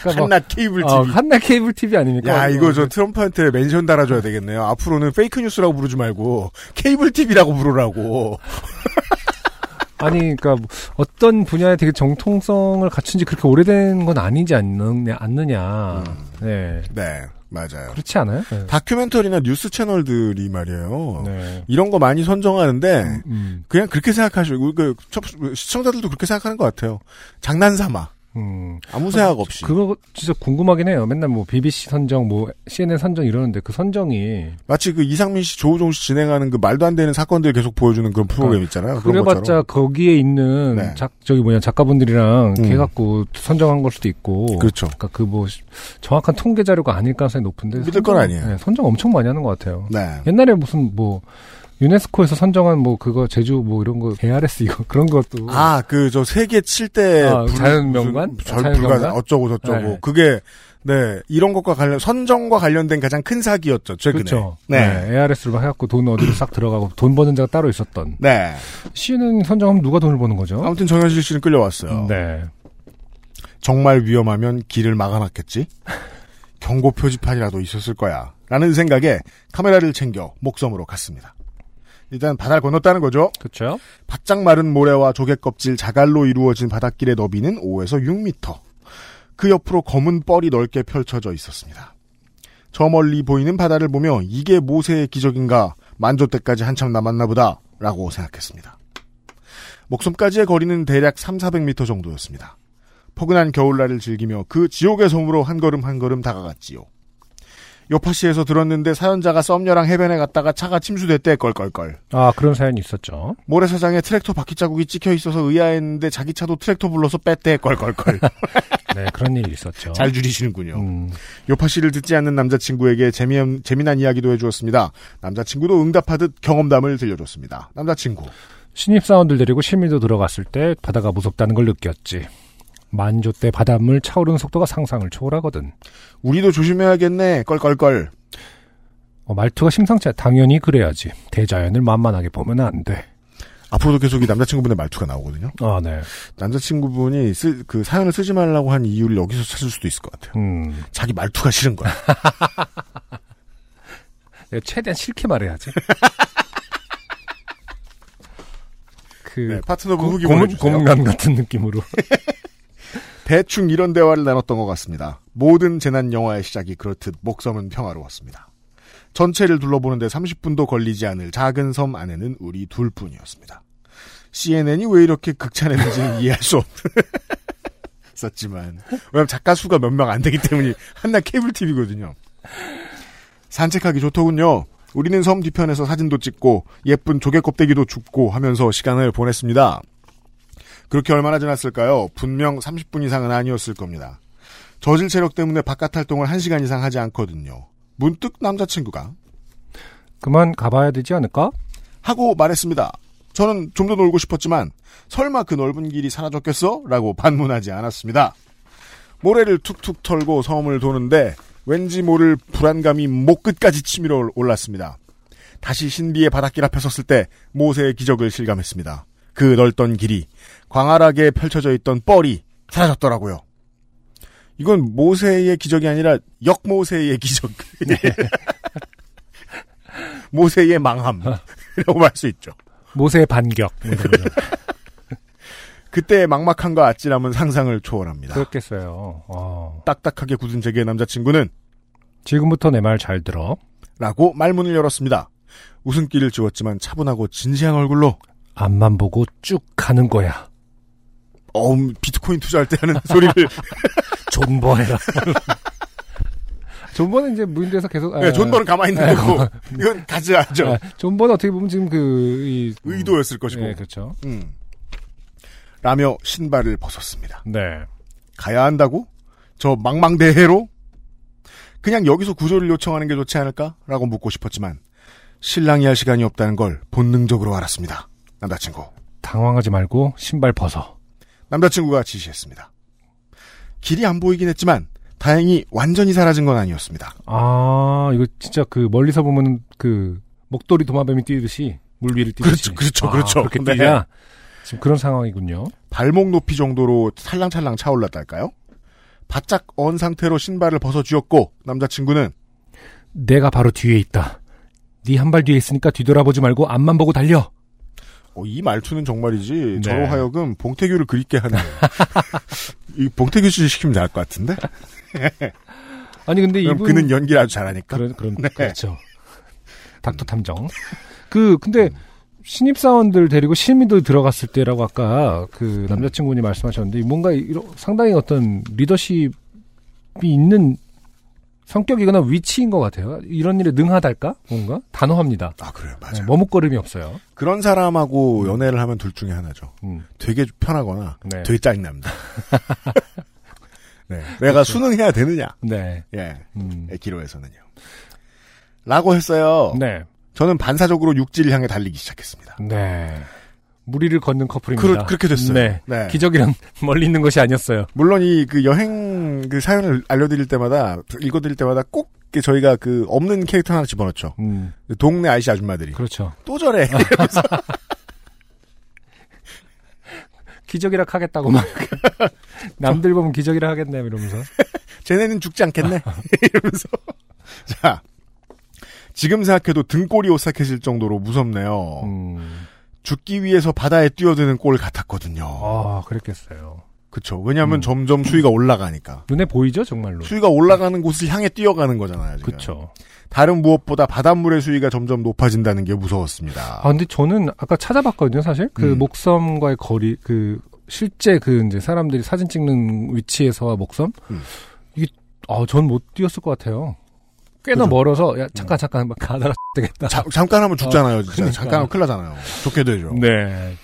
그러니까 뭐 케이블 TV. 어, 한낱 케이블 TV 아닙니까? 야, 이거 저 뭐, 트럼프한테 mention 달아줘야 되겠네요. 앞으로는 fake news라고 부르지 말고, 케이블 TV라고 부르라고. 아니, 그러니까 뭐 어떤 분야에 되게 정통성을 갖춘 지 그렇게 오래된 건 아니지 않느냐, 않느냐. 네. 네, 맞아요. 그렇지 않아요? 네. 다큐멘터리나 뉴스 채널들이 말이에요. 네. 이런 거 많이 선정하는데, 음, 그냥 그렇게 생각하시고, 그, 첫- 시청자들도 그렇게 생각하는 것 같아요. 장난삼아. 음. 아무 생각 없이. 그거 진짜 궁금하긴 해요. 맨날 뭐 BBC 선정, 뭐 CNN 선정 이러는데 그 선정이 마치 그 이상민 씨, 조우종 씨 진행하는 그 말도 안 되는 사건들 계속 보여주는 그런 프로그램 있잖아요. 그런 그래봤자. 거기에 있는 네. 작 저기 뭐냐 작가분들이랑 음. 해갖고 선정한 걸 수도 있고. 그렇죠. 그러니까 그 뭐 정확한 통계 자료가 아닐 가능성이 높은데 믿을 건 아니에요. 네, 선정 엄청 많이 하는 것 같아요. 네. 옛날에 무슨 뭐 유네스코에서 선정한 뭐 그거 제주 뭐 이런 거 ARS 이거 그런 것도 아, 그, 저, 세계 7대. 아, 자연명관? 절, 자연명관? 불가, 어쩌고 저쩌고. 네. 그게, 네, 이런 것과 관련, 선정과 관련된 가장 큰 사기였죠, 최근에. 그렇죠. 네. ARS로 해갖고 돈 어디로 싹 들어가고 돈 버는 자가 따로 있었던. 네. CNN 선정하면 누가 돈을 버는 거죠? 아무튼 정현실 씨는 끌려왔어요. 네. 정말 위험하면 길을 막아놨겠지? 경고 표지판이라도 있었을 거야. 라는 생각에 카메라를 챙겨 목섬으로 갔습니다. 일단 바다를 건넜다는 거죠. 그렇죠. 바짝 마른 모래와 조개 껍질 자갈로 이루어진 바닷길의 너비는 5에서 6미터. 그 옆으로 검은 뻘이 넓게 펼쳐져 있었습니다. 저 멀리 보이는 바다를 보며 이게 모세의 기적인가 만조 때까지 한참 남았나 보다 라고 생각했습니다. 목섬까지의 거리는 대략 3, 400m 정도였습니다. 포근한 겨울날을 즐기며 그 지옥의 섬으로 한 걸음 한 걸음 다가갔지요. 요파시에서 들었는데 사연자가 썸녀랑 해변에 갔다가 차가 침수됐대 껄껄껄. 아 그런 사연이 있었죠. 모래사장에 트랙터 바퀴 자국이 찍혀 있어서 의아했는데 자기 차도 트랙터 불러서 뺐대 껄껄껄. 네 그런 일이 있었죠. 잘 줄이시는군요. 음, 요파씨를 듣지 않는 남자친구에게 재미, 재미난 이야기도 해주었습니다. 남자친구도 응답하듯 경험담을 들려줬습니다. 남자친구. 신입사원들 데리고 실미도 들어갔을 때 바다가 무섭다는 걸 느꼈지. 만조 때 바닷물 차오르는 속도가 상상을 초월하거든. 우리도 조심해야겠네. 껄껄껄. 어, 말투가 심상치 않. 당연히 그래야지. 대자연을 만만하게 보면 안 돼. 앞으로도 계속 이 남자친구분의 말투가 나오거든요. 아 네. 남자친구분이 쓰, 그 사연을 쓰지 말라고 한 이유를 여기서 찾을 수도 있을 것 같아요. 음, 자기 말투가 싫은 거야. 최대한 싫게 말해야지. 그 네, 파트너분 고, 후기 고문. 고문관 같은 느낌으로. 대충 이런 대화를 나눴던 것 같습니다. 모든 재난 영화의 시작이 그렇듯 목섬은 평화로웠습니다. 전체를 둘러보는데 30분도 걸리지 않을 작은 섬 안에는 우리 둘뿐이었습니다. CNN이 왜 이렇게 극찬했는지는 이해할 수 없었지만 왜냐면 작가 수가 몇 명 안 되기 때문에 한낱 케이블 TV거든요. 산책하기 좋더군요. 우리는 섬 뒤편에서 사진도 찍고 예쁜 조개 껍데기도 줍고 하면서 시간을 보냈습니다. 그렇게 얼마나 지났을까요? 분명 30분 이상은 아니었을 겁니다. 저질 체력 때문에 바깥 활동을 1시간 이상 하지 않거든요. 문득 남자친구가 그만 가봐야 되지 않을까? 하고 말했습니다. 저는 좀 더 놀고 싶었지만 설마 그 넓은 길이 사라졌겠어? 라고 반문하지 않았습니다. 모래를 툭툭 털고 섬을 도는데 왠지 모를 불안감이 목 끝까지 치밀어 올랐습니다. 다시 신비의 바닷길 앞에 섰을 때 모세의 기적을 실감했습니다. 그 넓던 길이 광활하게 펼쳐져 있던 뻘이 사라졌더라고요. 이건 모세의 기적이 아니라 역모세의 기적. 모세의 망함이라고 말수 있죠. 모세의 반격. 거죠. 그때의 막막함과 아찔함은 상상을 초월합니다. 그렇겠어요. 어. 딱딱하게 굳은 제게 남자친구는 지금부터 내 말 잘 들어. 라고 말문을 열었습니다. 웃음기를 지웠지만 차분하고 진지한 얼굴로 앞만 보고 쭉 가는 거야. 어 비트코인 투자할 때 하는 소리를 존버해라. 존버는 이제 무인도에서 계속. 아, 네, 존버는 가만히 있는 아, 거고 이건 가져야죠. 아, 존버는 어떻게 보면 지금 그 이, 의도였을 것이고. 네, 그렇죠. 음. 라며 신발을 벗었습니다. 네. 가야 한다고? 저 망망대해로? 그냥 여기서 구조를 요청하는 게 좋지 않을까? 라고 묻고 싶었지만 신랑이 할 시간이 없다는 걸 본능적으로 알았습니다. 남자친구. 당황하지 말고 신발 벗어. 남자친구가 지시했습니다. 길이 안 보이긴 했지만 다행히 완전히 사라진 건 아니었습니다. 아, 이거 진짜 그 멀리서 보면 그 목도리 도마뱀이 뛰듯이 물 위를 뛰듯이. 그렇죠, 그렇죠, 아, 그렇죠. 그렇게 네. 뛰자. 지금 그런 상황이군요. 발목 높이 정도로 찰랑찰랑 차올랐달까요? 바짝 언 상태로 신발을 벗어주었고 남자친구는 내가 바로 뒤에 있다. 네 한 발 뒤에 있으니까 뒤돌아보지 말고 앞만 보고 달려. 어, 이 말투는 정말이지 네. 저로 하여금 봉태규를 그립게 하는 이 봉태규 씨 시키면 잘것 같은데 아니 근데 이분 그는 연기를 아주 잘하니까 그런 그런 네. 그렇죠. 닥터 탐정. 그 근데 신입 사원들 데리고 실미도 들어갔을 때라고 아까 그 남자친구분이 말씀하셨는데 뭔가 이런 상당히 어떤 리더십이 있는 성격이거나 위치인 것 같아요. 이런 일에 능하달까? 뭔가 단호합니다. 아 그래요 네, 맞아요 머뭇거림이 없어요. 그런 사람하고 연애를 하면 둘 중에 하나죠 음. 되게 편하거나 네. 되게 짜증납니다 네. 내가 수능해야 되느냐 네. 예 음. 기로에서는요 라고 했어요 네. 저는 반사적으로 육지를 향해 달리기 시작했습니다 네. 무리를 걷는 커플입니다. 그렇- 그렇게 됐어요. 네. 네. 기적이란 멀리 있는 것이 아니었어요. 물론 이 그 여행 그 사연을 알려드릴 때마다 읽어드릴 때마다 꼭 저희가 그 없는 캐릭터 하나 집어넣죠. 음. 동네 아이씨 아줌마들이 그렇죠. 또 저래. 기적이라 하겠다고 막. 남들 보면 기적이라 하겠네 이러면서 쟤네는 죽지 않겠네. 이러면서 자 지금 생각해도 등골이 오싹해질 정도로 무섭네요. 음. 죽기 위해서 바다에 뛰어드는 꼴 같았거든요. 아 그랬겠어요 그렇죠. 왜냐하면 음. 점점 수위가 올라가니까. 눈에 보이죠 정말로 수위가 올라가는 곳을 향해 뛰어가는 거잖아요. 그렇죠 다른 무엇보다 바닷물의 수위가 점점 높아진다는 게 무서웠습니다. 아 근데 저는 아까 찾아봤거든요 사실 그 음. 목섬과의 거리 그 실제 그 이제 사람들이 사진 찍는 위치에서와 목섬 음. 이게 아전 못 뛰었을 것 같아요 꽤나 그죠. 멀어서 야 잠깐 잠깐 막 가다가 되겠다 자- 잠깐 하면 죽잖아요, 진짜. 그러니까. 잠깐 하면 큰일 나잖아요. 좋게 되죠. 네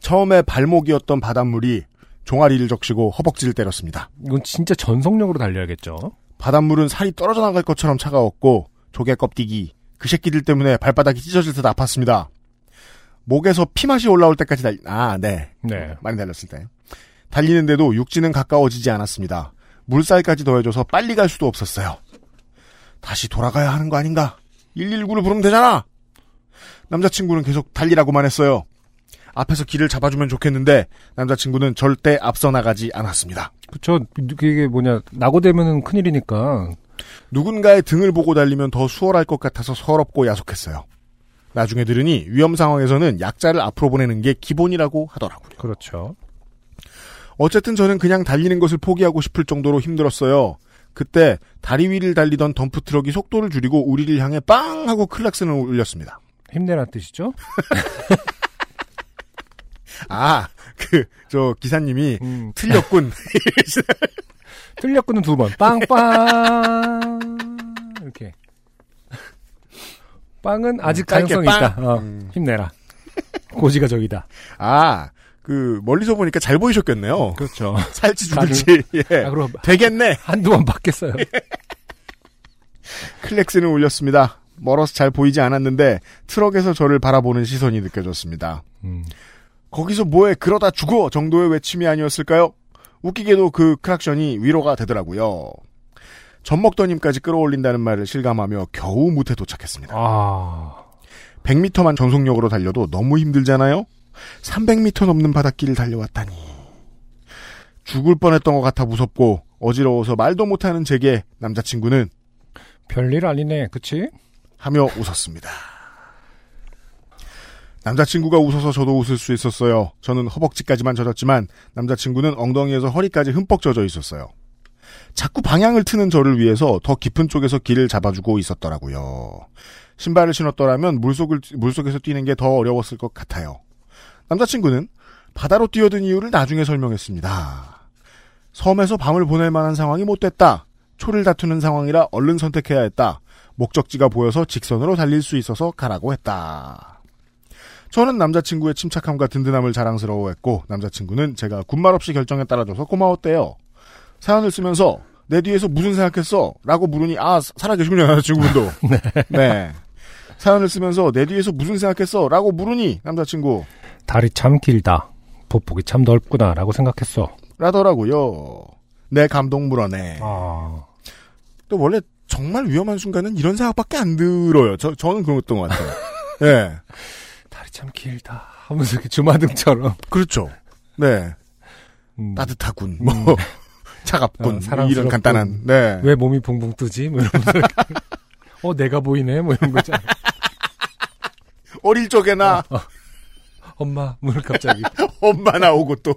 처음에 발목이었던 바닷물이 종아리를 적시고 허벅지를 때렸습니다. 이건 진짜 전속력으로 달려야겠죠 바닷물은 살이 떨어져 나갈 것처럼 차가웠고 조개 껍데기 그 새끼들 때문에 발바닥이 찢어질 듯 아팠습니다. 목에서 피맛이 올라올 때까지 달, 아, 네. 네 많이 달렸을 때. 달리는데도 육지는 가까워지지 않았습니다. 물살까지 더해져서 빨리 갈 수도 없었어요. 다시 돌아가야 하는 거 아닌가? 119를 부르면 되잖아! 남자친구는 계속 달리라고만 했어요. 앞에서 길을 잡아주면 좋겠는데, 남자친구는 절대 앞서 나가지 않았습니다. 그쵸 그게 뭐냐 낙오되면은 큰일이니까 누군가의 등을 보고 달리면 더 수월할 것 같아서 서럽고 야속했어요. 나중에 들으니 위험 상황에서는 약자를 앞으로 보내는 게 기본이라고 하더라고요. 그렇죠 어쨌든 저는 그냥 달리는 것을 포기하고 싶을 정도로 힘들었어요. 그때 다리 위를 달리던 덤프 트럭이 속도를 줄이고 우리를 향해 빵 하고 클랙슨을 울렸습니다. 힘내란 뜻이죠 아, 그, 저, 기사님이 음. 틀렸군. 틀렸구는 두 번. 빵빵. 이렇게. 빵은 아직 짧게 가능성이 빵. 있다. 어, 음. 힘내라. 고지가 저기다. 아, 그, 멀리서 보니까 잘 보이셨겠네요. 그렇죠. 살지 죽을지. 예. 아, 그럼 되겠네. 한두 번 받겠어요. 클렉슨을 울렸습니다. 멀어서 잘 보이지 않았는데 트럭에서 저를 바라보는 시선이 느껴졌습니다. 음. 거기서 뭐해 그러다 죽어 정도의 외침이 아니었을까요? 웃기게도 그 크락션이 위로가 되더라고요. 젖 먹더님까지 끌어올린다는 말을 실감하며 겨우 무태 도착했습니다. 아. 100m만 전속력으로 달려도 너무 힘들잖아요? 300m 넘는 바닷길을 달려왔다니. 죽을 뻔했던 것 같아 무섭고 어지러워서 말도 못하는 제게 남자친구는 별일 아니네. 그치? 하며 웃었습니다. 남자친구가 웃어서 저도 웃을 수 있었어요. 저는 허벅지까지만 젖었지만 남자친구는 엉덩이에서 허리까지 흠뻑 젖어 있었어요. 자꾸 방향을 트는 저를 위해서 더 깊은 쪽에서 길을 잡아주고 있었더라고요. 신발을 신었더라면 물속을, 물속에서 뛰는 게 더 어려웠을 것 같아요. 남자친구는 바다로 뛰어든 이유를 나중에 설명했습니다. 섬에서 밤을 보낼 만한 상황이 못 됐다. 초를 다투는 상황이라 얼른 선택해야 했다. 목적지가 보여서 직선으로 달릴 수 있어서 가라고 했다. 저는 남자친구의 침착함과 든든함을 자랑스러워했고 남자친구는 제가 군말 없이 결정에 따라줘서 고마웠대요. 사연을 쓰면서 내 뒤에서 무슨 생각했어? 라고 물으니 아 살아계시군요 남자친구분도. 네. 사연을 쓰면서 내 뒤에서 무슨 생각했어? 라고 물으니 남자친구 다리 참 길다. 보폭이 참 넓구나 라고 생각했어. 라더라고요. 내 감동 물어내. 아, 또 원래 정말 위험한 순간은 이런 생각밖에 안 들어요. 저, 저는 그랬던 것 같아요. 예. 다리 참 길다. 하면서 이렇게 주마등처럼. 그렇죠. 네. 음, 따뜻하군. 뭐, 차갑군. 어, 사랑스럽군. 이런 간단한. 네. 왜 몸이 붕붕 뜨지? 뭐 이러면서. 어, 내가 보이네? 뭐 이런 거죠. 어릴 적에나 엄마, 뭐 갑자기. 엄마 나오고 또.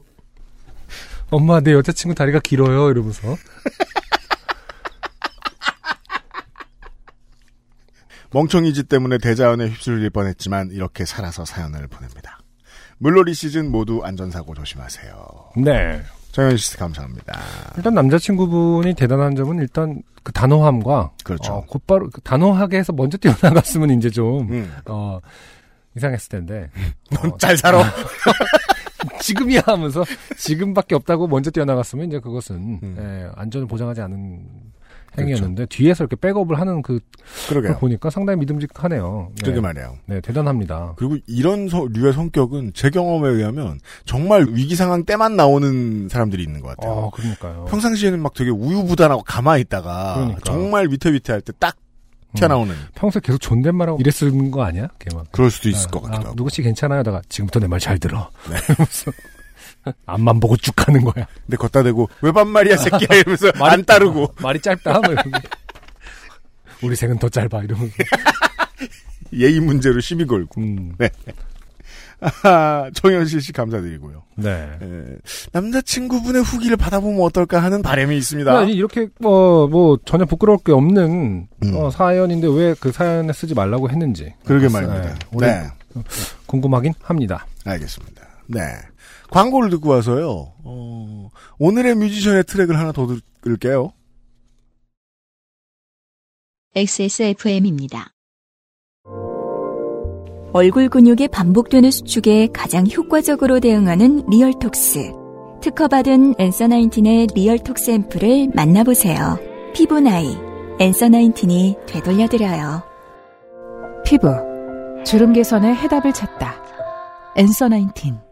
엄마, 내 여자친구 다리가 길어요. 이러면서. 멍청이짓 때문에 대자연에 휩쓸릴 뻔했지만 이렇게 살아서 사연을 보냅니다. 물놀이 시즌 모두 안전사고 조심하세요. 네. 정현 씨 감사합니다. 일단 남자친구분이 대단한 점은 일단 그 단호함과. 그렇죠. 어, 곧바로 그 단호하게 해서 먼저 뛰어나갔으면 이제 좀, 음. 어, 이상했을 텐데. 어, 잘 살아. 지금이야 하면서 지금밖에 없다고 먼저 뛰어나갔으면 이제 그것은 음. 예, 안전을 보장하지 않은 행위였는데 뒤에서 이렇게 백업을 하는 그 그러게요. 걸 보니까 상당히 믿음직하네요. 네. 그러게 말이에요. 네, 대단합니다. 그리고 이런 서- 류의 성격은 제 경험에 의하면 정말 위기 상황 때만 나오는 사람들이 있는 것 같아요. 어, 그러니까요. 평상시에는 막 되게 우유부단하고 가만히 있다가 그러니까. 음. 정말 위태위태할 때딱 튀어나오는 평소에 계속 존댓말하고 이랬는 거 아니야? 걔 막. 그럴 수도 있을 아, 것 같기도 아, 하고. 누구씨 괜찮아요? 하다가 지금부터 내 말 잘 들어. 이러면서 앞만 보고 쭉 가는 거야. 근데 걷다 대고 왜 반말이야 새끼야 이러면서 안 따르고 말이 짧다. 뭐. 우리 생은 더 짧아. 이러면서. 예의 문제로 시비 걸고. 음, 아하, 정현실 씨 감사드리고요. 네. 에, 남자친구분의 후기를 받아보면 어떨까 하는 바람이 있습니다. 아니, 이렇게 뭐, 뭐 전혀 부끄러울 게 없는 음. 어, 사연인데 왜 그 사연에 쓰지 말라고 했는지 그러게 네, 말입니다. 우리 네, 궁금하긴 합니다. 알겠습니다. 네. 광고를 듣고 와서요, 어, 오늘의 뮤지션의 트랙을 하나 더 들을게요. XSFM입니다. 얼굴 근육의 반복되는 수축에 가장 효과적으로 대응하는 리얼톡스. 특허받은 Answer Nineteen의 리얼톡스 앰플을 만나보세요. 피부 나이, Answer Nineteen이 되돌려드려요. 피부, 주름 개선의 해답을 찾다. 엔서 나인틴.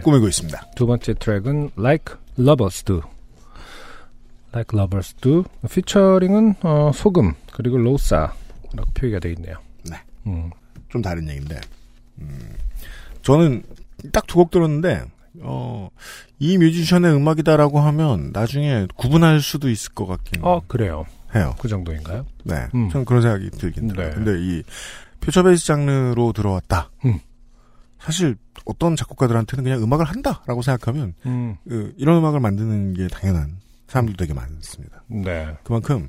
네. 꾸미고 있습니다. 두 번째 트랙은 Like Lovers Do. Like Lovers Do. 피처링은 어, 소금 그리고 로사라고 표기가 되어 있네요. 네. 음. 좀 다른 얘기인데, 음, 저는 딱 두 곡 들었는데, 어, 이 뮤지션의 음악이다라고 하면 나중에 구분할 수도 있을 것 같긴 어 그래요. 해요. 그 정도인가요? 네. 음. 저는 그런 생각이 들긴 들어요. 네. 근데 이 퓨처 베이스 장르로 들어왔다. 음. 사실 어떤 작곡가들한테는 그냥 음악을 한다라고 생각하면 음. 그, 이런 음악을 만드는 게 당연한 사람들도 되게 많습니다. 네. 그만큼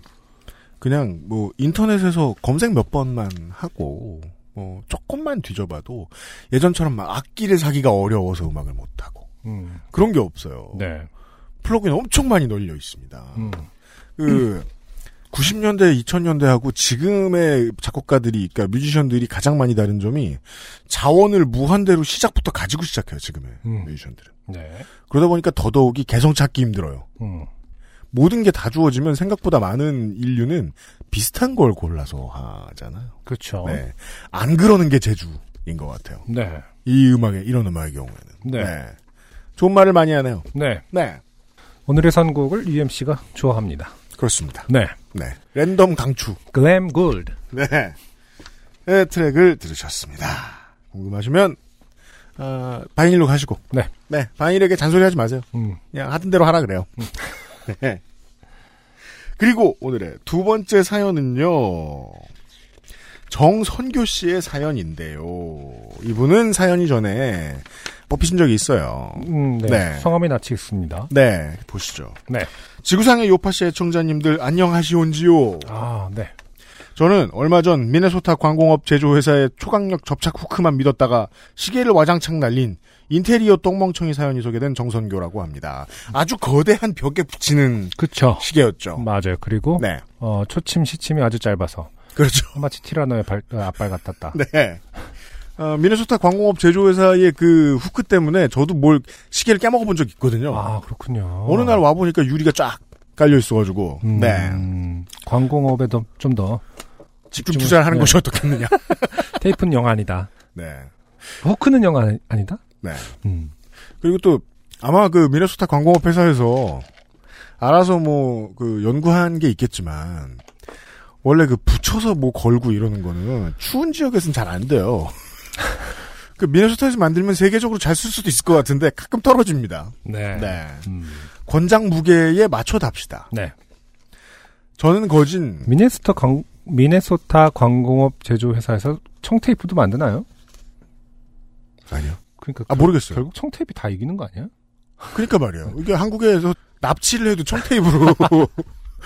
그냥 뭐 인터넷에서 검색 몇 번만 하고 뭐 조금만 뒤져봐도 예전처럼 막 악기를 사기가 어려워서 음악을 못 하고 음. 그런 게 없어요. 네. 플러그인 엄청 많이 널려 있습니다. 음. 그 90년대, 2000년대하고 지금의 작곡가들이, 그러니까 뮤지션들이 가장 많이 다른 점이 자원을 무한대로 시작부터 가지고 시작해요. 지금의 음. 뮤지션들은. 네. 그러다 보니까 더더욱이 개성 찾기 힘들어요. 음. 모든 게 다 주어지면 생각보다 많은 인류는 비슷한 걸 골라서 하잖아요. 그렇죠. 네. 안 그러는 게 재주인 것 같아요. 네. 이 음악의, 이런 음악의 경우에는. 네. 좋은 말을 많이 하네요. 네. 네. 오늘의 선곡을 UMC가 좋아합니다. 그렇습니다. 네. 네. 랜덤 강추. Glam Gold. 네. 네, 트랙을 들으셨습니다. 궁금하시면, 어, 바인일로 가시고. 네. 네, 바인일에게 잔소리 하지 마세요. 음. 그냥 하던 대로 하라 그래요. 네. 그리고 오늘의 두 번째 사연은요. 정선교 씨의 사연인데요. 이분은 사연이 전에 뽑히신 적이 있어요. 음, 네. 네. 성함이 낯이 있습니다. 네, 보시죠. 네. 지구상의 요파 씨 애청자님들 안녕하시온지요. 아, 네. 저는 얼마 전 미네소타 광공업 제조회사의 초강력 접착 후크만 믿었다가 시계를 와장창 날린 인테리어 똥멍청이 사연이 소개된 정선교라고 합니다. 아주 거대한 벽에 붙이는 그쵸. 시계였죠. 맞아요. 그리고 네, 어, 초침 시침이 아주 짧아서 그렇죠. 마치 티라노의 발, 어, 앞발 같았다. 네. 어, 미네소타 광공업 제조회사의 그 후크 때문에 저도 뭘 시계를 깨먹어 본 적이 있거든요. 아, 그렇군요. 어느 날 와 보니까 유리가 쫙 깔려 있어가지고, 음, 네. 광공업에도 좀더 집중 투자를 하는 네. 것이 어떻겠느냐. 테이프는 영 아니다. 네. 호크는 영 아니, 아니다? 네. 음. 그리고 또 아마 그 미네소타 광공업 회사에서 알아서 뭐 그 연구한 게 있겠지만 원래 그 붙여서 뭐 걸고 이러는 거는 추운 지역에서는 잘 안 돼요. 그 미네소타에서 만들면 세계적으로 잘 쓸 수도 있을 것 같은데 가끔 떨어집니다. 네. 네. 음. 권장 무게에 맞춰 답시다. 네. 저는 거진 미네소타 광, 미네소타 광공업 제조 회사에서 청테이프도 만드나요? 아니요. 그러니까 아 결- 모르겠어요. 결국 청테이프 다 이기는 거 아니야? 그러니까 말이에요. 이게 한국에서 납치를 해도 청테이프로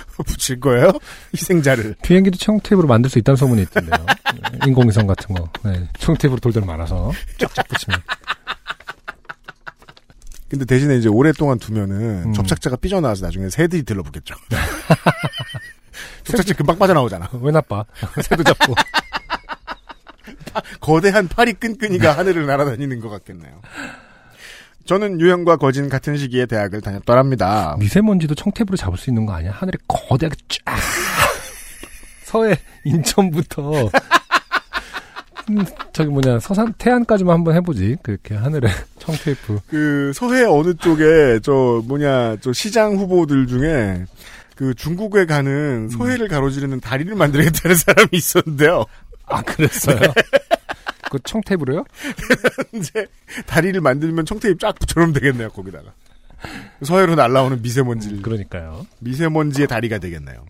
붙일 거예요? 희생자를. 비행기도 청테이프로 만들 수 있다는 소문이 있던데요. 네, 인공위성 같은 거. 네. 청테이프로 돌돌 말아서 쫙쫙 붙이면. 근데 대신에 이제 오랫동안 두면은 음. 접착제가 삐져나와서 나중에 새들이 들러붙겠죠. 접착제 금방 빠져나오잖아. 왜 나빠? 새도 잡고. 거대한 파리 끈끈이가 하늘을 날아다니는 것 같겠네요. 저는 유형과 거진 같은 시기에 대학을 다녔더랍니다. 미세먼지도 청테이프로 잡을 수 있는 거 아니야? 하늘에 거대하게 쫙. 서해 인천부터 음, 저기 뭐냐 서산 태안까지만 한번 해보지. 그렇게 하늘에 청테이프. 그 서해 어느 쪽에 저 뭐냐 저 시장 후보들 중에 그 중국에 가는 서해를 가로지르는 다리를 만들겠다는 사람이 있었는데요. 아 그랬어요? 그 청테이프로요? 이제 다리를 만들면 청테이프 쫙 붙여놓으면 되겠네요 거기다가 서해로 날라오는 미세먼지를 그러니까요. 미세먼지의 다리가 되겠네요.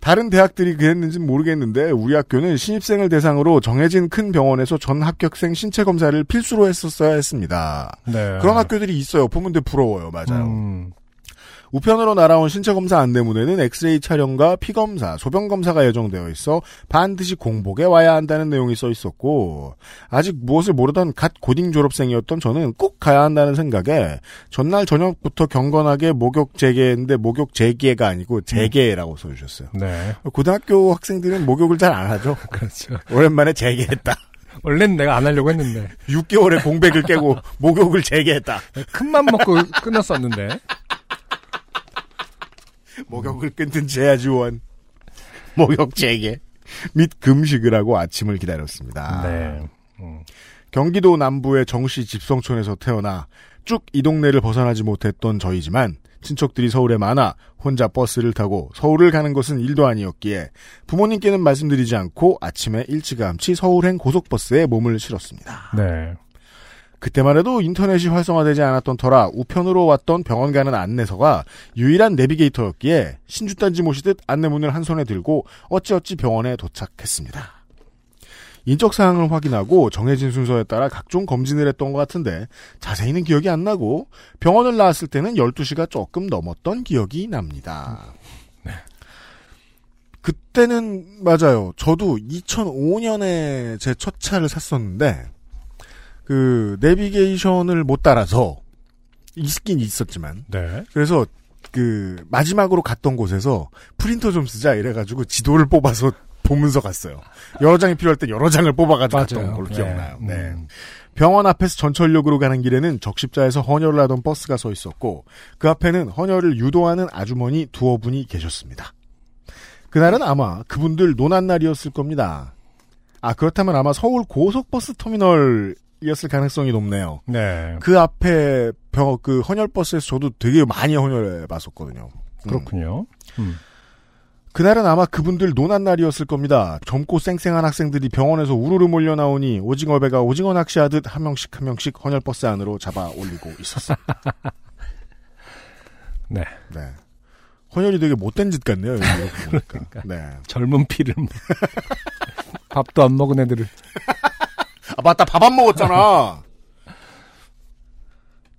다른 대학들이 그랬는지는 모르겠는데 우리 학교는 신입생을 대상으로 정해진 큰 병원에서 전 합격생 신체 검사를 필수로 했었어야 했습니다. 네. 그런 학교들이 있어요. 보면 되 부러워요. 맞아요. 음, 우편으로 날아온 신체 검사 안내문에는 엑스레이 촬영과 피 검사, 소변 검사가 예정되어 있어 반드시 공복에 와야 한다는 내용이 써 있었고 아직 무엇을 모르던 갓 고딩 졸업생이었던 저는 꼭 가야 한다는 생각에 전날 저녁부터 경건하게 목욕 재개했는데 목욕 재개가 아니고 재개라고 써 주셨어요. 네. 고등학교 학생들은 목욕을 잘 안 하죠. 그렇죠. 오랜만에 재개했다. 원래는 내가 안 하려고 했는데 6개월의 공백을 깨고 목욕을 재개했다. 큰맘 먹고 끊었었는데. 목욕을 끊든 제야지원 목욕 재개 및 금식을 하고 아침을 기다렸습니다. 네. 음. 경기도 남부의 정시 집성촌에서 태어나 쭉 이 동네를 벗어나지 못했던 저희지만 친척들이 서울에 많아 혼자 버스를 타고 서울을 가는 것은 일도 아니었기에 부모님께는 말씀드리지 않고 아침에 일찌감치 서울행 고속버스에 몸을 실었습니다. 네. 그때만 해도 인터넷이 활성화되지 않았던 터라 우편으로 왔던 병원 가는 안내서가 유일한 내비게이터였기에 신주단지 모시듯 안내문을 한 손에 들고 어찌어찌 병원에 도착했습니다. 인적 사항을 확인하고 정해진 순서에 따라 각종 검진을 했던 것 같은데 자세히는 기억이 안 나고 병원을 나왔을 때는 12시가 조금 넘었던 기억이 납니다. 그때는 맞아요. 저도 2005년에 제 첫 차를 샀었는데 그 내비게이션을 못 따라서 있긴 있었지만 네. 그래서 그 마지막으로 갔던 곳에서 프린터 좀 쓰자 이래가지고 지도를 뽑아서 보면서 갔어요. 여러 장이 필요할 때 여러 장을 뽑아가지고 갔던 맞아요. 걸로 네. 기억나요. 네. 음. 병원 앞에서 전철역으로 가는 길에는 적십자에서 헌혈을 하던 버스가 서 있었고 그 앞에는 헌혈을 유도하는 아주머니 두어 분이 계셨습니다. 그날은 아마 그분들 논한 날이었을 겁니다. 아 그렇다면 아마 서울 고속버스 터미널 이었을 가능성이 높네요. 네. 그 앞에 병, 그 헌혈버스에서 저도 되게 많이 헌혈해 봤었거든요. 음. 그렇군요. 음. 그날은 아마 그분들 논한 날이었을 겁니다. 젊고 쌩쌩한 학생들이 병원에서 우르르 몰려 나오니 오징어 배가 오징어 낚시하듯 한 명씩 한 명씩 헌혈버스 안으로 잡아 올리고 있었어요. 네. 네. 헌혈이 되게 못된 짓 같네요. 보니까. 네. 젊은 피를 뭐. 밥도 안 먹은 애들을 아 맞다 밥 안 먹었잖아.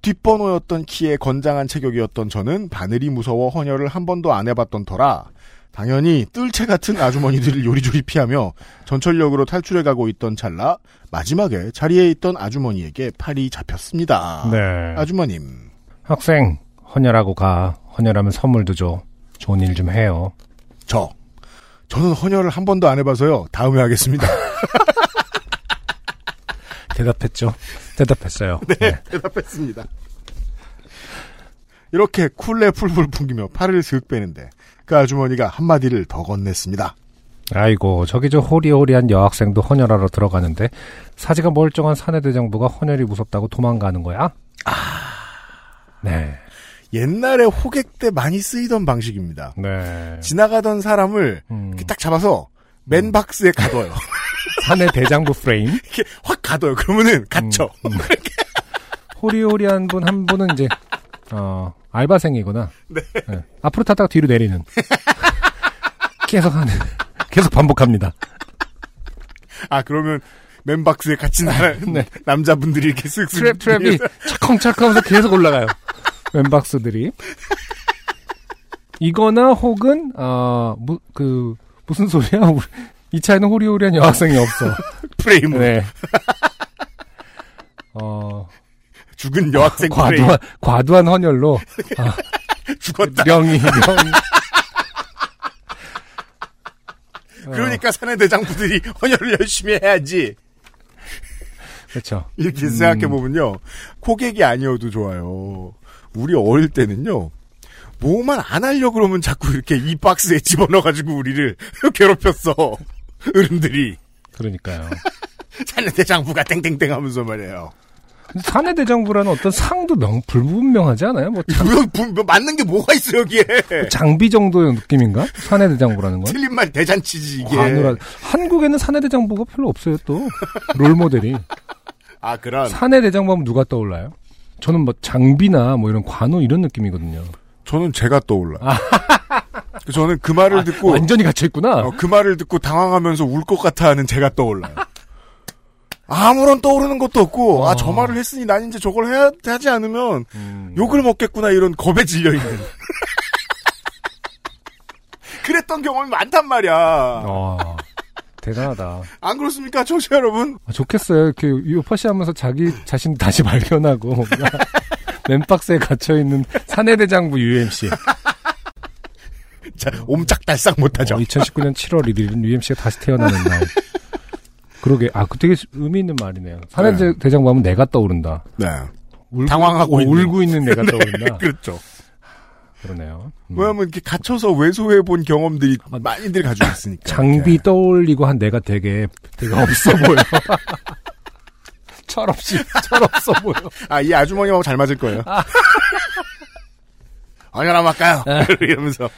뒷번호였던 키에 건장한 체격이었던 저는 바늘이 무서워 헌혈을 한 번도 안 해봤던 터라 당연히 뜰채 같은 아주머니들을 요리조리 피하며 전철역으로 탈출해 가고 있던 찰나 마지막에 자리에 있던 아주머니에게 팔이 잡혔습니다. 네. 아주머님 학생 헌혈하고 가. 헌혈하면 선물도 줘. 좋은 일 좀 해요. 저 저는 헌혈을 한 번도 안 해봐서요. 다음에 하겠습니다. 대답했죠. 대답했어요. 네. 대답했습니다. 이렇게 쿨레 풀풀 풍기며 팔을 슥 빼는데 그 아주머니가 한마디를 더 건넸습니다. 아이고 저기 저 호리호리한 여학생도 헌혈하러 들어가는데 사지가 멀쩡한 사내대장부가 헌혈이 무섭다고 도망가는 거야? 아. 네. 옛날에 호객 때 많이 쓰이던 방식입니다. 네. 지나가던 사람을 음. 딱 잡아서 맨 박스에 가둬요. 사내 대장부 프레임. 이렇게 확 가둬요. 그러면은 갇혀. 음, 음. 호리호리한 분 한 분은 이제 어 알바생이구나. 네. 네. 앞으로 탔다가 뒤로 내리는. 계속 하는. 계속 반복합니다. 아 그러면 맨 박스에 갇힌 나- 네. 남자분들이 이렇게 쓱쓱 트랩 트랩이 차컹차컹하면서 계속 올라가요. 멤박스들이. 이거나 혹은 어그 무슨 소리야? 이 차에는 호리호리한 여학생이 없어. 프레임으로 네. 어 죽은 여학생 프레임 과도한 과도한 헌혈로 아, 죽었다. 명이 명이. 어, 그러니까 사내 대장부들이 헌혈을 열심히 해야지. 그렇죠. 이렇게 음. 생각해 보면요, 고객이 아니어도 좋아요. 우리 어릴 때는요. 뭐만 안 하려 그러면 자꾸 이렇게 이 박스에 집어넣어가지고 우리를 괴롭혔어. 어른들이. 그러니까요. 사내 대장부가 땡땡땡 하면서 말이에요. 근데 사내 대장부라는 어떤 상도 명 불분명하지 않아요? 뭐 장, 뭐, 부- 뭐 맞는 게 뭐가 있어, 여기에. 장비 정도의 느낌인가? 사내 대장부라는 건? 틀린 말 대잔치지, 이게. 관우라 한국에는 사내 대장부가 별로 없어요 또 롤모델이 아, 그런. 사내 대장부 하면 누가 떠올라요? 저는 뭐 장비나 뭐 이런 관우 이런 느낌이거든요. 저는 제가 떠올라. 저는 그 말을 듣고. 완전히 갇혀 있구나. 어, 그 말을 듣고 당황하면서 울 것 같아 하는 제가 떠올라요. 아무런 떠오르는 것도 없고 어. 아저 말을 했으니 난 이제 저걸 해야 하지 않으면 음. 욕을 먹겠구나 이런 겁에 질려 있는. 그랬던 경험이 많단 말이야. 어, 대단하다. 안 그렇습니까, 청취자 여러분? 아, 좋겠어요. 이렇게 요파시 하면서 자기 자신 다시 발견하고 맨박스에 갇혀 있는 사내대장부 UMC. 자, 옴짝달싹 못하죠. 어, 2019년 7월 1일은 UMC가 다시 태어나는 날. 그러게, 아, 그 되게 의미 있는 말이네요. 사내대장부 하면 내가 떠오른다. 네. 울고, 당황하고 어, 있는. 울고 있는 내가 떠오른다. 그렇죠. 그러네요. 음. 왜냐면 이렇게 갇혀서 외소해 본 경험들이 많이들 가지고 있으니까. 장비 이렇게. 떠올리고 한 내가 되게, 되게 없어 보여. 철없이, 철없어 보여. 아, 이 아주머니하고 잘 맞을 거예요. 아니나 할까요? 이러면서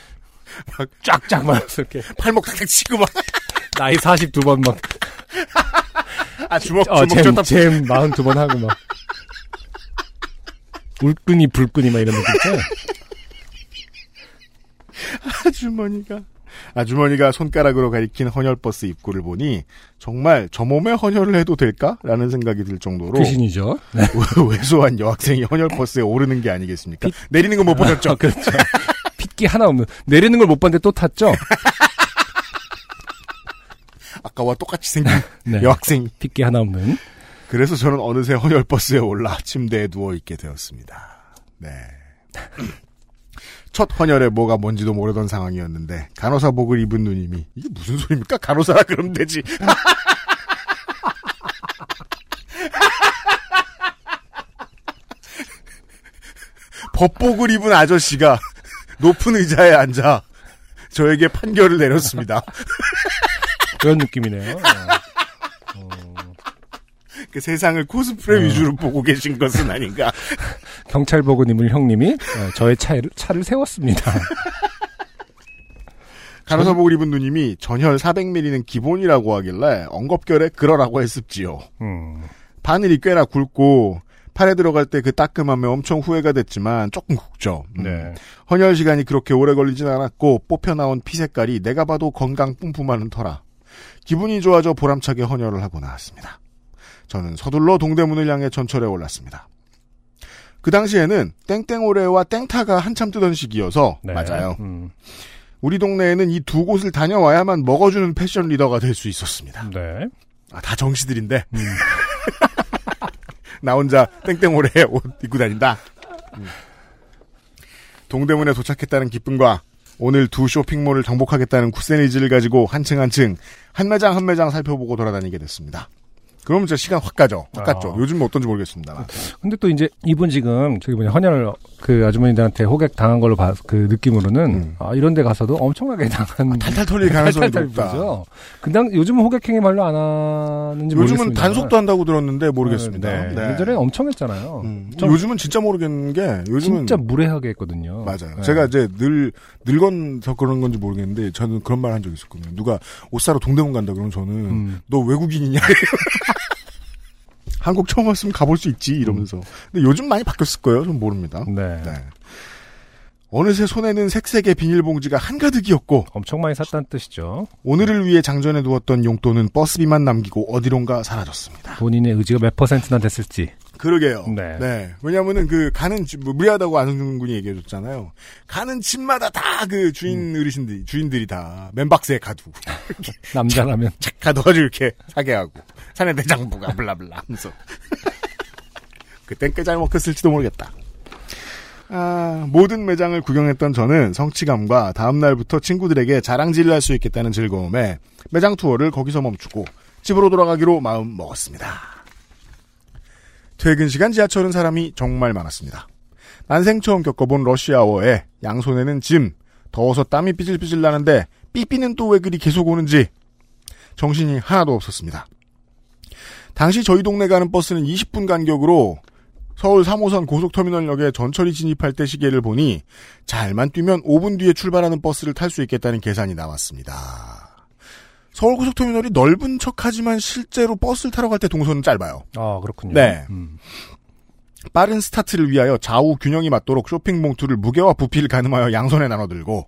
막 쫙쫙 말아서 이렇게. 팔목 탁탁 치고 막. 나이 42번 막, 아, 주먹, 어, 주먹 잼. 잼 42번 하고 막. 울끈이 불끈이 막 이런 느낌 있죠? 아주머니가. 아주머니가 손가락으로 가리킨 헌혈버스 입구를 보니 정말 저 몸에 헌혈을 해도 될까라는 생각이 들 정도로 귀신이죠. 네. 왜소한 여학생이 헌혈버스에 오르는 게 아니겠습니까? 내리는 건못 보셨죠? 아, 그렇죠. 핏기 하나 없는. 내리는 걸 못 봤는데 또 탔죠? 아까와 똑같이 생긴 네. 여학생이. 핏기 하나 없는. 그래서 저는 어느새 헌혈 버스에 올라 침대에 누워 있게 되었습니다. 네. 첫 헌혈에 뭐가 뭔지도 모르던 상황이었는데 간호사복을 입은 누님이 이게 무슨 소리입니까? 간호사라 그러면 되지. 법복을 입은 아저씨가 높은 의자에 앉아 저에게 판결을 내렸습니다. 그런 느낌이네요. 그 세상을 코스프레 어. 위주로 보고 계신 것은 아닌가. 경찰복을 입은 형님이 어, 저의 차를, 차를 세웠습니다. 간호사복을 입은 누님이 전혈 400ml는 기본이라고 하길래 엉겁결에 그러라고 했습지요. 음. 바늘이 꽤나 굵고 팔에 들어갈 때 그 따끔함에 엄청 후회가 됐지만 조금 굵죠. 음. 네. 헌혈 시간이 그렇게 오래 걸리진 않았고 뽑혀 나온 피 색깔이 내가 봐도 건강 뿜뿜하는 터라 기분이 좋아져 보람차게 헌혈을 하고 나왔습니다. 저는 서둘러 동대문을 향해 전철에 올랐습니다. 그 당시에는 땡땡오레와 땡타가 한참 뜨던 시기여서 네. 맞아요. 음. 우리 동네에는 이 두 곳을 다녀와야만 먹어주는 패션 리더가 될 수 있었습니다. 네. 아, 다 정시들인데. 음. 나 혼자 땡땡오래 옷 입고 다닌다. 음. 동대문에 도착했다는 기쁨과 오늘 두 쇼핑몰을 정복하겠다는 굳센 의지를 가지고 한층 한층 한 매장 한 매장 살펴보고 돌아다니게 됐습니다. 그러면 진짜 시간 확 가죠. 확 갔죠. 아. 요즘은 어떤지 모르겠습니다. 근데 또 이제 이분 지금 저기 뭐냐 헌혈 그 아주머니들한테 호객 당한 걸로 봐, 그 느낌으로는 음. 아, 이런 데 가서도 엄청나게 당한 탈탈 털릴 가능성이 높다. 근데 요즘은 호객행위 말로 안 하는지 요즘은 모르겠습니다. 단속도 한다고 들었는데 모르겠습니다. 네. 네. 예전에 엄청 했잖아요. 음, 좀 요즘은 진짜 모르겠는 게 요즘은 진짜 무례하게 했거든요. 맞아요. 네. 제가 이제 늘 늙어서 그런 건지 모르겠는데 저는 그런 말 한 적 있었거든요. 누가 옷 사러 동대문 간다 그러면 저는 음. 너 외국인이냐? 한국 처음 왔으면 가볼 수 있지 이러면서. 근데 요즘 많이 바뀌었을 거예요. 전 모릅니다. 네. 네. 어느새 손에는 색색의 비닐봉지가 한가득이었고 엄청 많이 샀다는 뜻이죠. 오늘을 위해 장전해 두었던 용돈은 버스비만 남기고 어디론가 사라졌습니다. 본인의 의지가 몇 퍼센트나 됐을지. 그러게요. 네. 왜냐면은 그 가는 집, 뭐 무리하다고 안승준 군이 얘기해줬잖아요. 가는 집마다 다 그 주인 음. 어르신들이 주인들이 다 맨박스에 가두고 남자라면 착 가둬가지고 이렇게 사게 하고 사내 대장부가 블라블라 하면서 그땐 꽤잘 먹혔을지도 모르겠다. 아, 모든 매장을 구경했던 저는 성취감과 다음날부터 친구들에게 자랑질을 할 수 있겠다는 즐거움에 매장 투어를 거기서 멈추고 집으로 돌아가기로 마음 먹었습니다. 퇴근 시간 지하철은 사람이 정말 많았습니다. 난생 처음 겪어본 러시아워에 양손에는 짐, 더워서 땀이 삐질삐질 나는데 삐삐는 또 왜 그리 계속 오는지 정신이 하나도 없었습니다. 당시 저희 동네 가는 버스는 20분 간격으로 서울 3호선 고속터미널역에 전철이 진입할 때 시계를 보니 잘만 뛰면 5분 뒤에 출발하는 버스를 탈 수 있겠다는 계산이 나왔습니다. 서울 고속터미널이 넓은 척하지만 실제로 버스를 타러 갈 때 동선은 짧아요. 아 그렇군요. 네. 음. 빠른 스타트를 위하여 좌우 균형이 맞도록 쇼핑 봉투를 무게와 부피를 가늠하여 양손에 나눠들고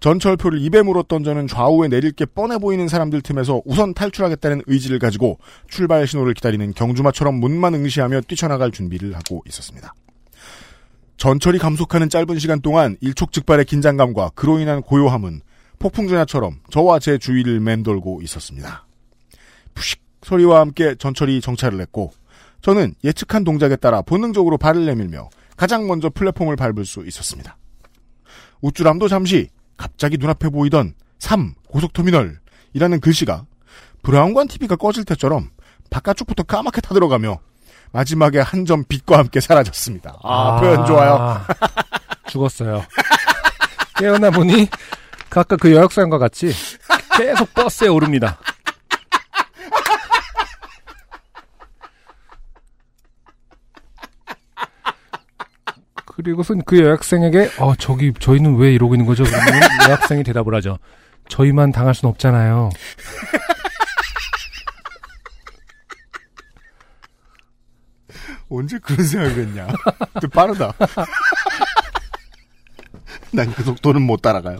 전철표를 입에 물어 던져는 좌우에 내릴 게 뻔해 보이는 사람들 틈에서 우선 탈출하겠다는 의지를 가지고 출발 신호를 기다리는 경주마처럼 문만 응시하며 뛰쳐나갈 준비를 하고 있었습니다. 전철이 감속하는 짧은 시간 동안 일촉즉발의 긴장감과 그로 인한 고요함은 폭풍전야처럼 저와 제 주위를 맴돌고 있었습니다. 푸식 소리와 함께 전철이 정차를 했고 저는 예측한 동작에 따라 본능적으로 발을 내밀며 가장 먼저 플랫폼을 밟을 수 있었습니다. 우쭐함도 잠시 갑자기 눈앞에 보이던 3 고속터미널이라는 글씨가 브라운관 TV가 꺼질 때처럼 바깥쪽부터 까맣게 타들어가며 마지막에 한 점 빛과 함께 사라졌습니다. 아, 표현 좋아요. 죽었어요. 깨어나 보니 그 아까 그 여역사연과 같이 계속 버스에 오릅니다. 그리고선 그 여학생에게 어 저기 저희는 왜 이러고 있는 거죠? 그러면 여학생이 대답을 하죠. 저희만 당할 순 없잖아요. 언제 그런 생각을 했냐. 또 빠르다. 난 그 속도는 못 따라가요.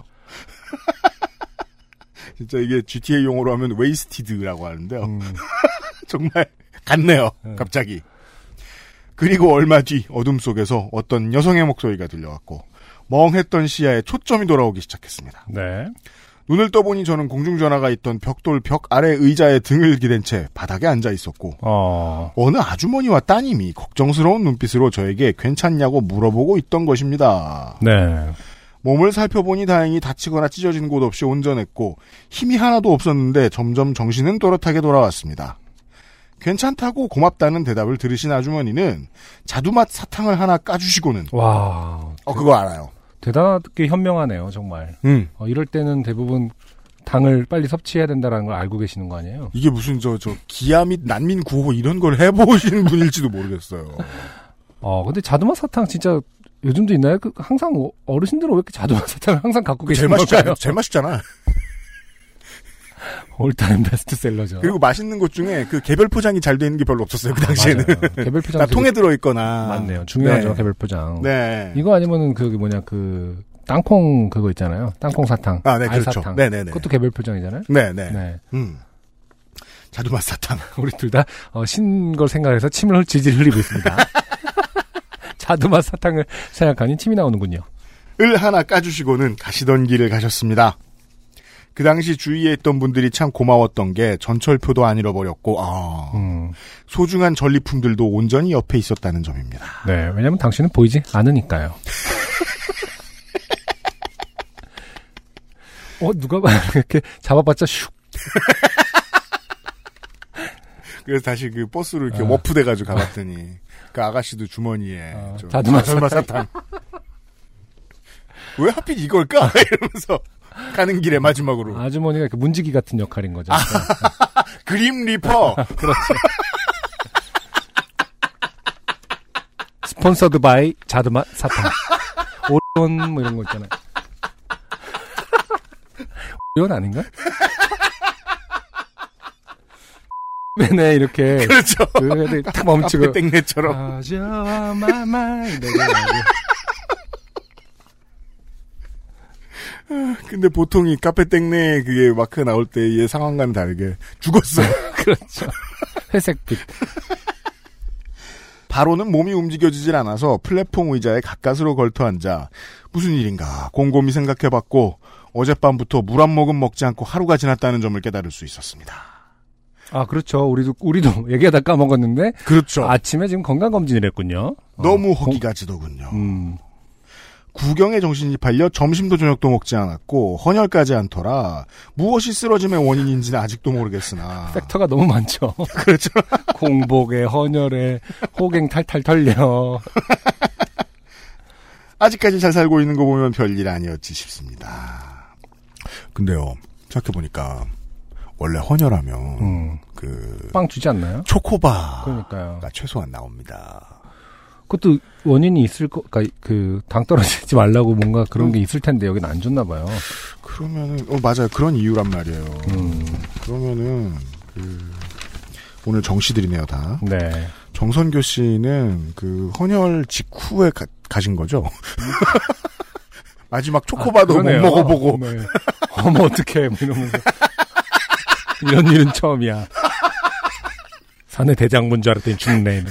진짜 이게 GTA 용어로 하면 wasted라고 하는데요. 음. 정말 같네요. 갑자기. 그리고 얼마 뒤 어둠 속에서 어떤 여성의 목소리가 들려왔고 멍했던 시야에 초점이 돌아오기 시작했습니다. 네. 눈을 떠보니 저는 공중전화가 있던 벽돌 벽 아래 의자에 등을 기댄 채 바닥에 앉아 있었고 어. 어느 아주머니와 따님이 걱정스러운 눈빛으로 저에게 괜찮냐고 물어보고 있던 것입니다. 네. 몸을 살펴보니 다행히 다치거나 찢어진 곳 없이 온전했고 힘이 하나도 없었는데 점점 정신은 또렷하게 돌아왔습니다. 괜찮다고 고맙다는 대답을 들으신 아주머니는 자두맛 사탕을 하나 까주시고는 와. 어 그거 알아요. 대단하게 현명하네요, 정말. 음. 어, 이럴 때는 대부분 당을 빨리 섭취해야 된다는 걸 알고 계시는 거 아니에요? 이게 무슨 저 저 기아 및 난민 구호 이런 걸 해보신 분일지도 모르겠어요. 어, 근데 자두맛 사탕 진짜 요즘도 있나요? 그 항상 어- 어르신들은 왜 이렇게 자두맛 사탕을 항상 갖고 제일 계시는 맛있잖아요. 걸까요? 제일 맛있잖아. 올타임 베스트셀러죠. 그리고 맛있는 것 중에 그 개별 포장이 잘 돼 있는 게 별로 없었어요 그 당시에는. 맞아요. 개별 포장 다 통에 들어 있거나. 맞네요. 중요하죠, 네. 개별 포장. 네. 이거 아니면은 그 뭐냐 그 땅콩 그거 있잖아요. 땅콩 사탕. 아, 네, 그렇죠. 알사탕. 네 네 네. 그것도 개별 포장이잖아요. 네 네. 네. 음. 자두맛 사탕. 우리 둘 다 어, 신 걸 생각해서 침을 흘- 질질 흘리고 있습니다. 자두맛 사탕을 생각하니 침이 나오는군요. 을 하나 까주시고는 가시던 길을 가셨습니다. 그 당시 주위에 있던 분들이 참 고마웠던 게 전철표도 안 잃어버렸고 아, 음. 소중한 전리품들도 온전히 옆에 있었다는 점입니다. 네, 왜냐면 당신은 보이지 않으니까요. 어, 누가 봐, 이렇게 잡아봤자 슉. 그래서 다시 그 버스로 이렇게 아. 워프돼가지고 가봤더니 그 아가씨도 주머니에 아, 저 자두맛 자두맛 사탕. 왜 하필 이걸까? 이러면서 가는 길에 마지막으로 아주머니가 이렇게 문지기 같은 역할인 거죠. Grim Reaper. 그렇죠. sponsored by 자두맛 사탕. 오리온 뭐 이런 거 있잖아요. 오리온 아닌가? 맨에 이렇게 그렇죠. 그 애들 딱 멈추고 땡내처럼. 아저마마 내가 근데 보통 이 카페 땡내 그게 마크 나올 때의 상황과는 다르게 죽었어요. 그렇죠. 회색빛. 바로는 몸이 움직여지질 않아서 플랫폼 의자에 가까스로 걸터 앉아 무슨 일인가 곰곰이 생각해봤고 어젯밤부터 물 한 모금 먹지 않고 하루가 지났다는 점을 깨달을 수 있었습니다. 아 그렇죠. 우리도 우리도 얘기하다 까먹었는데 그렇죠. 아침에 지금 건강 검진을 했군요. 어, 너무 공- 허기가 지더군요. 음. 구경에 정신이 팔려 점심도 저녁도 먹지 않았고 헌혈까지 않더라. 무엇이 쓰러짐의 원인인지는 아직도 모르겠으나 팩터가 너무 많죠. 그렇죠. 공복에 헌혈에 호갱 탈탈 털려. 아직까지 잘 살고 있는 거 보면 별일 아니었지 싶습니다. 근데요, 생각해 보니까, 원래 헌혈하면, 음. 그, 빵 주지 않나요? 초코바가 그러니까요. 최소한 나옵니다. 그것도 원인이 있을 거, 그러니까 그당 떨어지지 말라고 뭔가 그런 게 있을 텐데 여기는 안 줬나 봐요. 그러면은, 어, 맞아요. 그런 이유란 말이에요. 음. 그러면은, 그, 오늘 정시들이네요, 다. 네. 정선교 씨는 그 헌혈 직후에 가, 가신 거죠? 마지막 초코바도 못 아, 그러네요. 먹어보고 네. 어머 어떡해 뭐 이러면서 이런 일은 처음이야. 사내 대장군 줄 알았더니 죽네.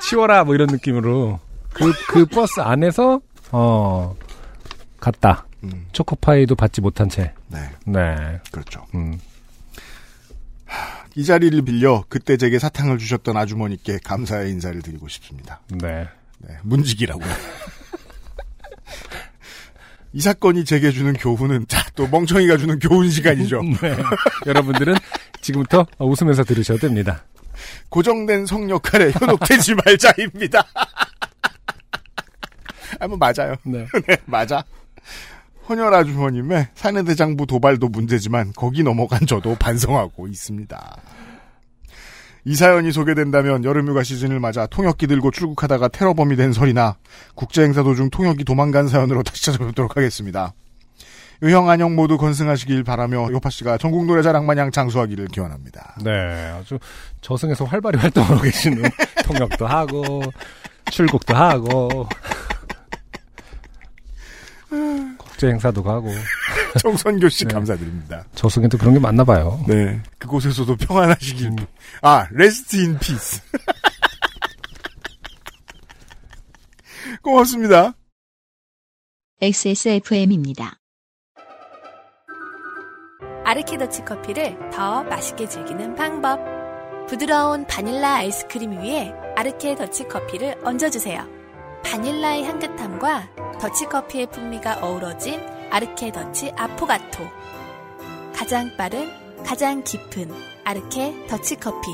치워라 뭐 이런 느낌으로 그 그 버스 안에서 어 갔다. 음, 초코파이도 받지 못한 채. 네, 네. 그렇죠. 음. 이 자리를 빌려 그때 제게 사탕을 주셨던 아주머니께 감사의 인사를 드리고 싶습니다. 네. 네, 문직이라고요. 이 사건이 제게 주는 교훈은 자 또 멍청이가 주는 교훈 시간이죠. 네. 여러분들은 지금부터 웃으면서 들으셔도 됩니다. 고정된 성 역할에 현혹되지 말자입니다. 아, 뭐 맞아요. 네. 네, 맞아. 헌혈 아주머님의 사내대장부 도발도 문제지만 거기 넘어간 저도 반성하고 있습니다. 이 사연이 소개된다면 여름휴가 시즌을 맞아 통역기 들고 출국하다가 테러범이 된 설이나 국제행사 도중 통역이 도망간 사연으로 다시 찾아뵙도록 하겠습니다. 유형 안녕 모두 건승하시길 바라며 요파 씨가 전국 노래자랑 마냥 장수하기를 기원합니다. 네, 아주 저승에서 활발히 활동하고 계시는 통역도 하고 출국도 하고 국제 행사도 가고 정선교 씨 네. 감사드립니다. 저승에도 그런 게 많나 봐요. 네. 그곳에서도 평안하시길. 음. 아, rest in peace. 고맙습니다. XSFM입니다. 아르케더치 커피를 더 맛있게 즐기는 방법. 부드러운 바닐라 아이스크림 위에 아르케 더치 커피를 얹어주세요. 바닐라의 향긋함과 더치 커피의 풍미가 어우러진 아르케 더치 아포가토. 가장 빠른, 가장 깊은 아르케 더치 커피.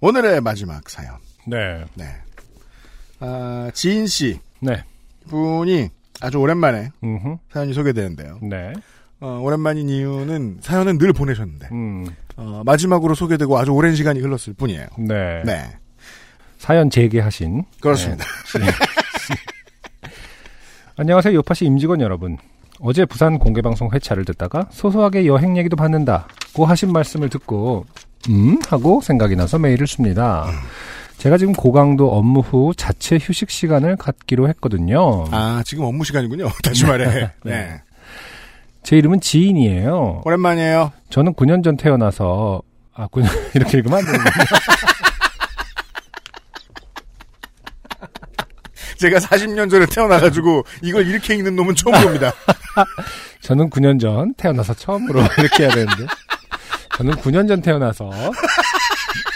오늘의 마지막 사연. 네, 네. 아, 지인 씨 네, 분이 아주 오랜만에 음, 사연이 소개되는데요. 네, 어, 오랜만인 이유는 사연은 늘 보내셨는데 음, 어, 마지막으로 소개되고 아주 오랜 시간이 흘렀을 뿐이에요. 네. 네. 사연 제기하신 그렇습니다. 네. 안녕하세요, 요파시 임직원 여러분. 어제 부산 공개방송 회차를 듣다가 소소하게 여행 얘기도 받는다고 하신 말씀을 듣고 음? 하고 생각이 나서 메일을 씁니다. 제가 지금 고강도 업무 후 자체 휴식 시간을 갖기로 했거든요. 아, 지금 업무 시간이군요. 다시 말해. 네. 네. 제 이름은 지인이에요. 오랜만이에요. 저는 9년 전 태어나서 아 9년 이렇게 읽으면 안 되는군요. 제가 40년 전에 태어나가지고 이걸 이렇게 읽는 놈은 처음 봅니다. 저는 9년 전 태어나서 처음으로 이렇게 해야 되는데 저는 9년 전 태어나서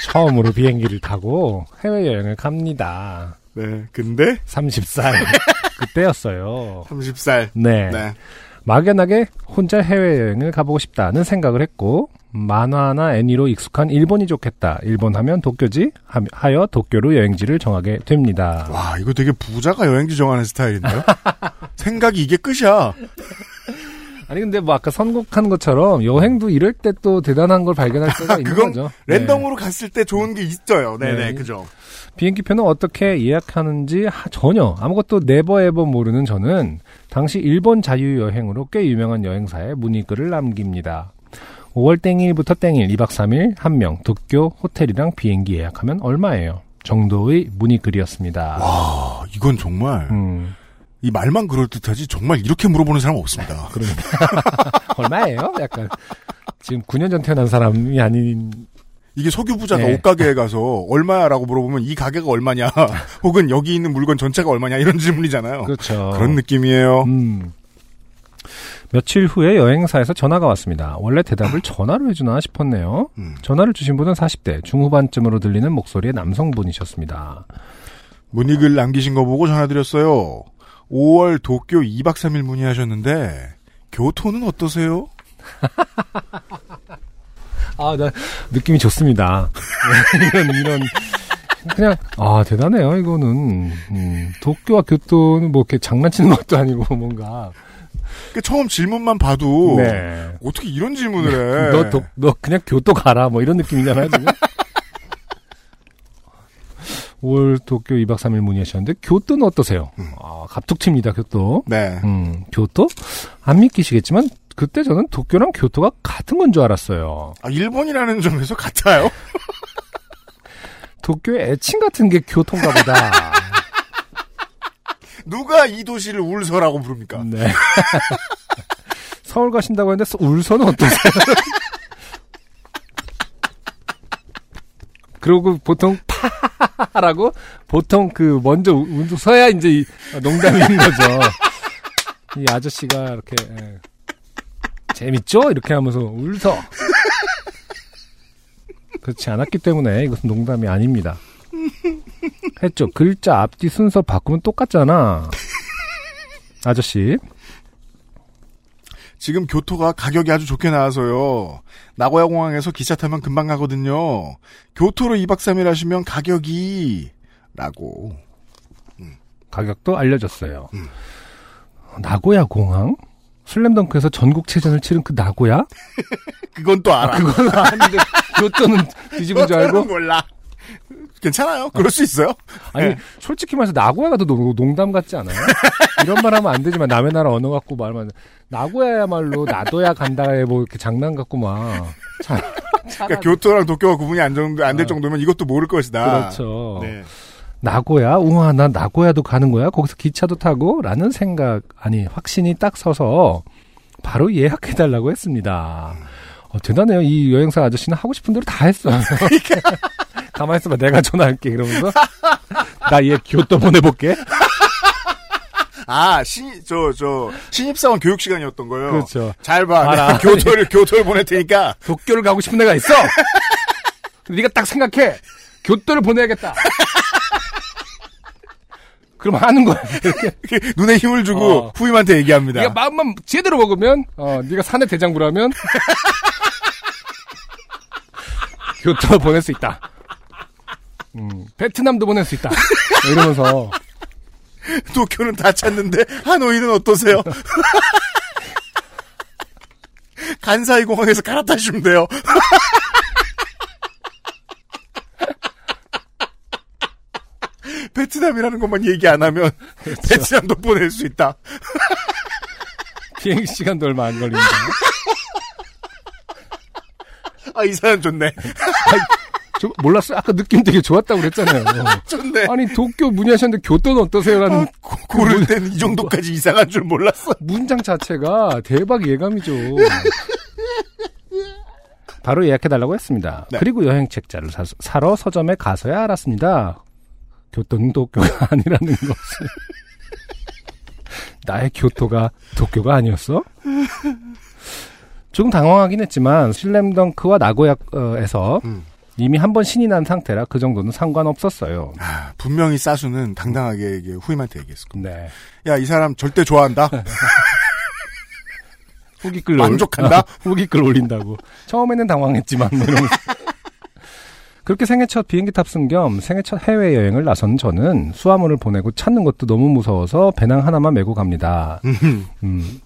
처음으로 비행기를 타고 해외여행을 갑니다. 네. 근데 30살 그때였어요. 30살. 네. 네. 막연하게 혼자 해외여행을 가보고 싶다는 생각을 했고 만화나 애니로 익숙한 일본이 좋겠다. 일본 하면 도쿄지 하- 하여 도쿄로 여행지를 정하게 됩니다. 와, 이거 되게 부자가 여행지 정하는 스타일인데요? 생각이 이게 끝이야. 아니 근데 뭐 아까 선곡한 것처럼 여행도 이럴 때 또 대단한 걸 발견할 때가 있는 그건 거죠. 네. 랜덤으로 갔을 때 좋은 게 있어요. 네네, 네. 그죠. 비행기표는 어떻게 예약하는지 하- 전혀 아무것도 never ever 모르는 저는 당시 일본 자유여행으로 꽤 유명한 여행사에 문의글을 남깁니다. 5월 땡일부터 땡일 2박 3일 한 명 도쿄 호텔이랑 비행기 예약하면 얼마예요? 정도의 문의글이었습니다. 와, 이건 정말, 음, 이 말만 그럴듯하지 정말 이렇게 물어보는 사람 없습니다. 얼마예요? 약간 지금 9년 전 태어난 사람이 아닌 이게 석유 부자가 네. 옷가게에 가서 얼마야라고 물어보면 이 가게가 얼마냐, 혹은 여기 있는 물건 전체가 얼마냐 이런 질문이잖아요. 그렇죠. 그런 느낌이에요. 음. 며칠 후에 여행사에서 전화가 왔습니다. 원래 대답을 전화로 해주나 싶었네요. 음. 전화를 주신 분은 40대 중후반쯤으로 들리는 목소리의 남성분이셨습니다. 문의글 남기신 거 보고 전화드렸어요. 5월 도쿄 2박 3일 문의하셨는데 교토는 어떠세요? 아, 나 느낌이 좋습니다. 이런 이런 그냥 아 대단해요. 이거는 음, 도쿄와 교토는 뭐 이렇게 장난치는 것도 아니고 뭔가 그 처음 질문만 봐도 네. 어떻게 이런 질문을 해? 너, 도- 너 그냥 교토 가라 뭐 이런 느낌이잖아요. 지금. 5월 도쿄 2박 3일 문의하셨는데 교토는 어떠세요? 아, 갑툭튀입니다. 교토. 네. 음, 교토? 안 믿기시겠지만 그때 저는 도쿄랑 교토가 같은 건 줄 알았어요. 아, 일본이라는 점에서 같아요. 도쿄의 애칭 같은 게 교토인가 보다. 누가 이 도시를 울서라고 부릅니까? 네. 서울 가신다고 했는데 울서는 어떠세요? 그리고 보통 파라고 보통 그 먼저 운동 서야 이제 이 농담인 거죠. 이 아저씨가 이렇게 예. 재밌죠? 이렇게 하면서 울서 그렇지 않았기 때문에 이것은 농담이 아닙니다. 했죠. 글자 앞뒤 순서 바꾸면 똑같잖아. 아저씨. 지금 교토가 가격이 아주 좋게 나와서요. 나고야 공항에서 기차 타면 금방 가거든요. 교토로 2박 3일 하시면 가격이 라고. 가격도 알려줬어요. 나고야 공항? 슬램덩크에서 전국체전을 치른 그 나고야? 그건 또 알아. 그건 아는데 교토는 뒤집은 줄 알고? 몰라. 괜찮아요. 그럴 수 있어요. 아니 네. 솔직히 말해서 나고야가 더 농- 농담 같지 않아요? 이런 말 하면 안 되지만 남의 나라 언어 갖고 말하면 나고야야말로 나도야 간다에 뭐 이렇게 장난 같고 막 참, 그러니까 교토랑 도쿄가 구분이 안될 정도면 이것도 모를 것이다. 어. 그렇죠. 네. 나고야? 우와, 나 나고야도 가는 거야? 거기서 기차도 타고? 라는 생각, 아니, 확신이 딱 서서 바로 예약해 달라고 했습니다. 어, 대단해요. 이 여행사 아저씨는 하고 싶은 대로 다 했어요. 가만히 있어봐. 내가 전화할게. 그러면서. 나 얘 교토 보내볼게. 아, 신, 저, 저, 신입사원 교육 시간이었던 거예요. 그렇죠. 잘 봐. 내가 교토를, 교토를 보낼 테니까. 도쿄를 가고 싶은 데가 있어! 근데 네가 딱 생각해. 교토를 보내야겠다. 그럼 하는 거야. 이렇게. 눈에 힘을 주고 어. 후임한테 얘기합니다. 네가 마음만 제대로 먹으면 어 네가 사내대장부라면 교토 보낼 수 있다. 음, 베트남도 보낼 수 있다. 뭐 이러면서 도쿄는 다 찾는데 하노이는 어떠세요? 간사이 공항에서 갈아타시면 돼요. 베트남이라는 것만 얘기 안 하면 베트남도 보낼 수 있다. 비행 시간도 얼마 안 걸립니다. 아, 이 사연 좋네. 저 몰랐어요. 아까 느낌 되게 좋았다고 그랬잖아요. 좋네. 아니 도쿄 문의하셨는데 교토는 어떠세요 라는 아, 고- 고를 땐이 정도까지 이상한 줄 몰랐어. 문장 자체가 대박 예감이죠. 바로 예약해달라고 했습니다. 네. 그리고 여행 책자를 사, 사러 서점에 가서야 알았습니다. 교토는 도쿄가 아니라는 것을. 나의 교토가 도쿄가 아니었어? 조금 당황하긴 했지만 슬램덩크와 나고야에서 음. 이미 한 번 신이 난 상태라 그 정도는 상관없었어요. 아, 분명히 싸수는 당당하게 후임한테 얘기했을 겁니다. 네. 야, 이 사람 절대 좋아한다. 후기글 만족한다? 올- 후기글 올린다고. 처음에는 당황했지만 뭐 이러면서. 그렇게 생애 첫 비행기 탑승 겸 생애 첫 해외 여행을 나선 저는 수화물을 보내고 찾는 것도 너무 무서워서 배낭 하나만 메고 갑니다. 음,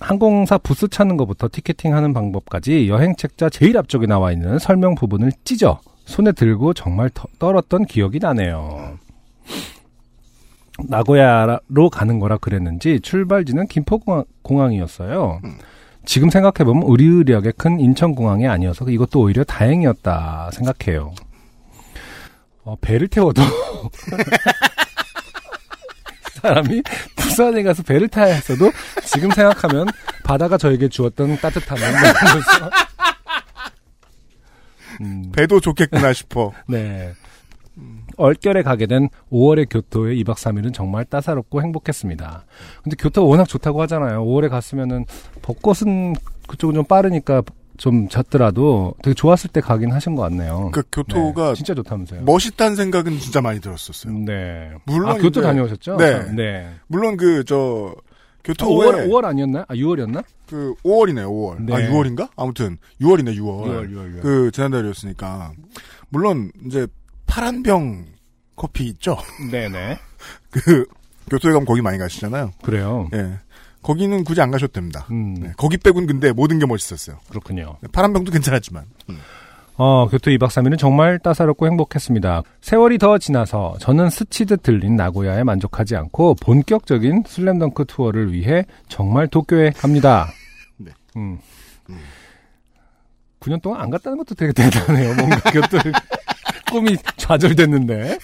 항공사 부스 찾는 것부터 티켓팅하는 방법까지 여행 책자 제일 앞쪽에 나와 있는 설명 부분을 찢어 손에 들고 정말 터- 떨었던 기억이 나네요. 나고야로 가는 거라 그랬는지 출발지는 김포공항이었어요. 지금 생각해보면 의리의리하게 큰 인천공항이 아니어서 이것도 오히려 다행이었다 생각해요. 어, 배를 태워도 사람이 부산에 가서 배를 타야 했어도 지금 생각하면 바다가 저에게 주었던 따뜻함을 느끼면서 음, 배도 좋겠구나 싶어. 네. 얼결에 가게 된 5월의 교토의 2박 3일은 정말 따사롭고 행복했습니다. 근데 교토가 워낙 좋다고 하잖아요. 5월에 갔으면은 벚꽃은 그쪽은 좀 빠르니까 좀 졌더라도 되게 좋았을 때 가긴 하신 것 같네요. 그 교토가 네, 진짜 좋다면서요. 멋있다는 생각은 진짜 많이 들었었어요. 네. 물론 아, 교토 다녀오셨죠? 네. 네. 물론 그저 아, 교토에 5월, 5월 아니었나요? 아, 6월이었나? 그 5월이네요, 5월. 네. 아, 6월인가? 아무튼 6월이네, 6월. 6월, 6월, 6월. 그 지난달이었으니까 물론 이제 파란 병 커피 있죠. 네네. 그 교토에 가면 거기 많이 가시잖아요. 그래요. 예. 거기는 굳이 안 가셔도 됩니다. 음, 네, 거기 빼곤 근데 모든 게 멋있었어요. 그렇군요. 네, 파란 병도 괜찮았지만. 음. 어, 교토 2박 3일은 정말 따사롭고 행복했습니다. 세월이 더 지나서 저는 스치듯 들린 나고야에 만족하지 않고 본격적인 슬램덩크 투어를 위해 정말 도쿄에 갑니다. 네. 음. 9년 동안 안 갔다는 것도 되게 대단해요. 뭔가 그것도 꿈이 좌절됐는데.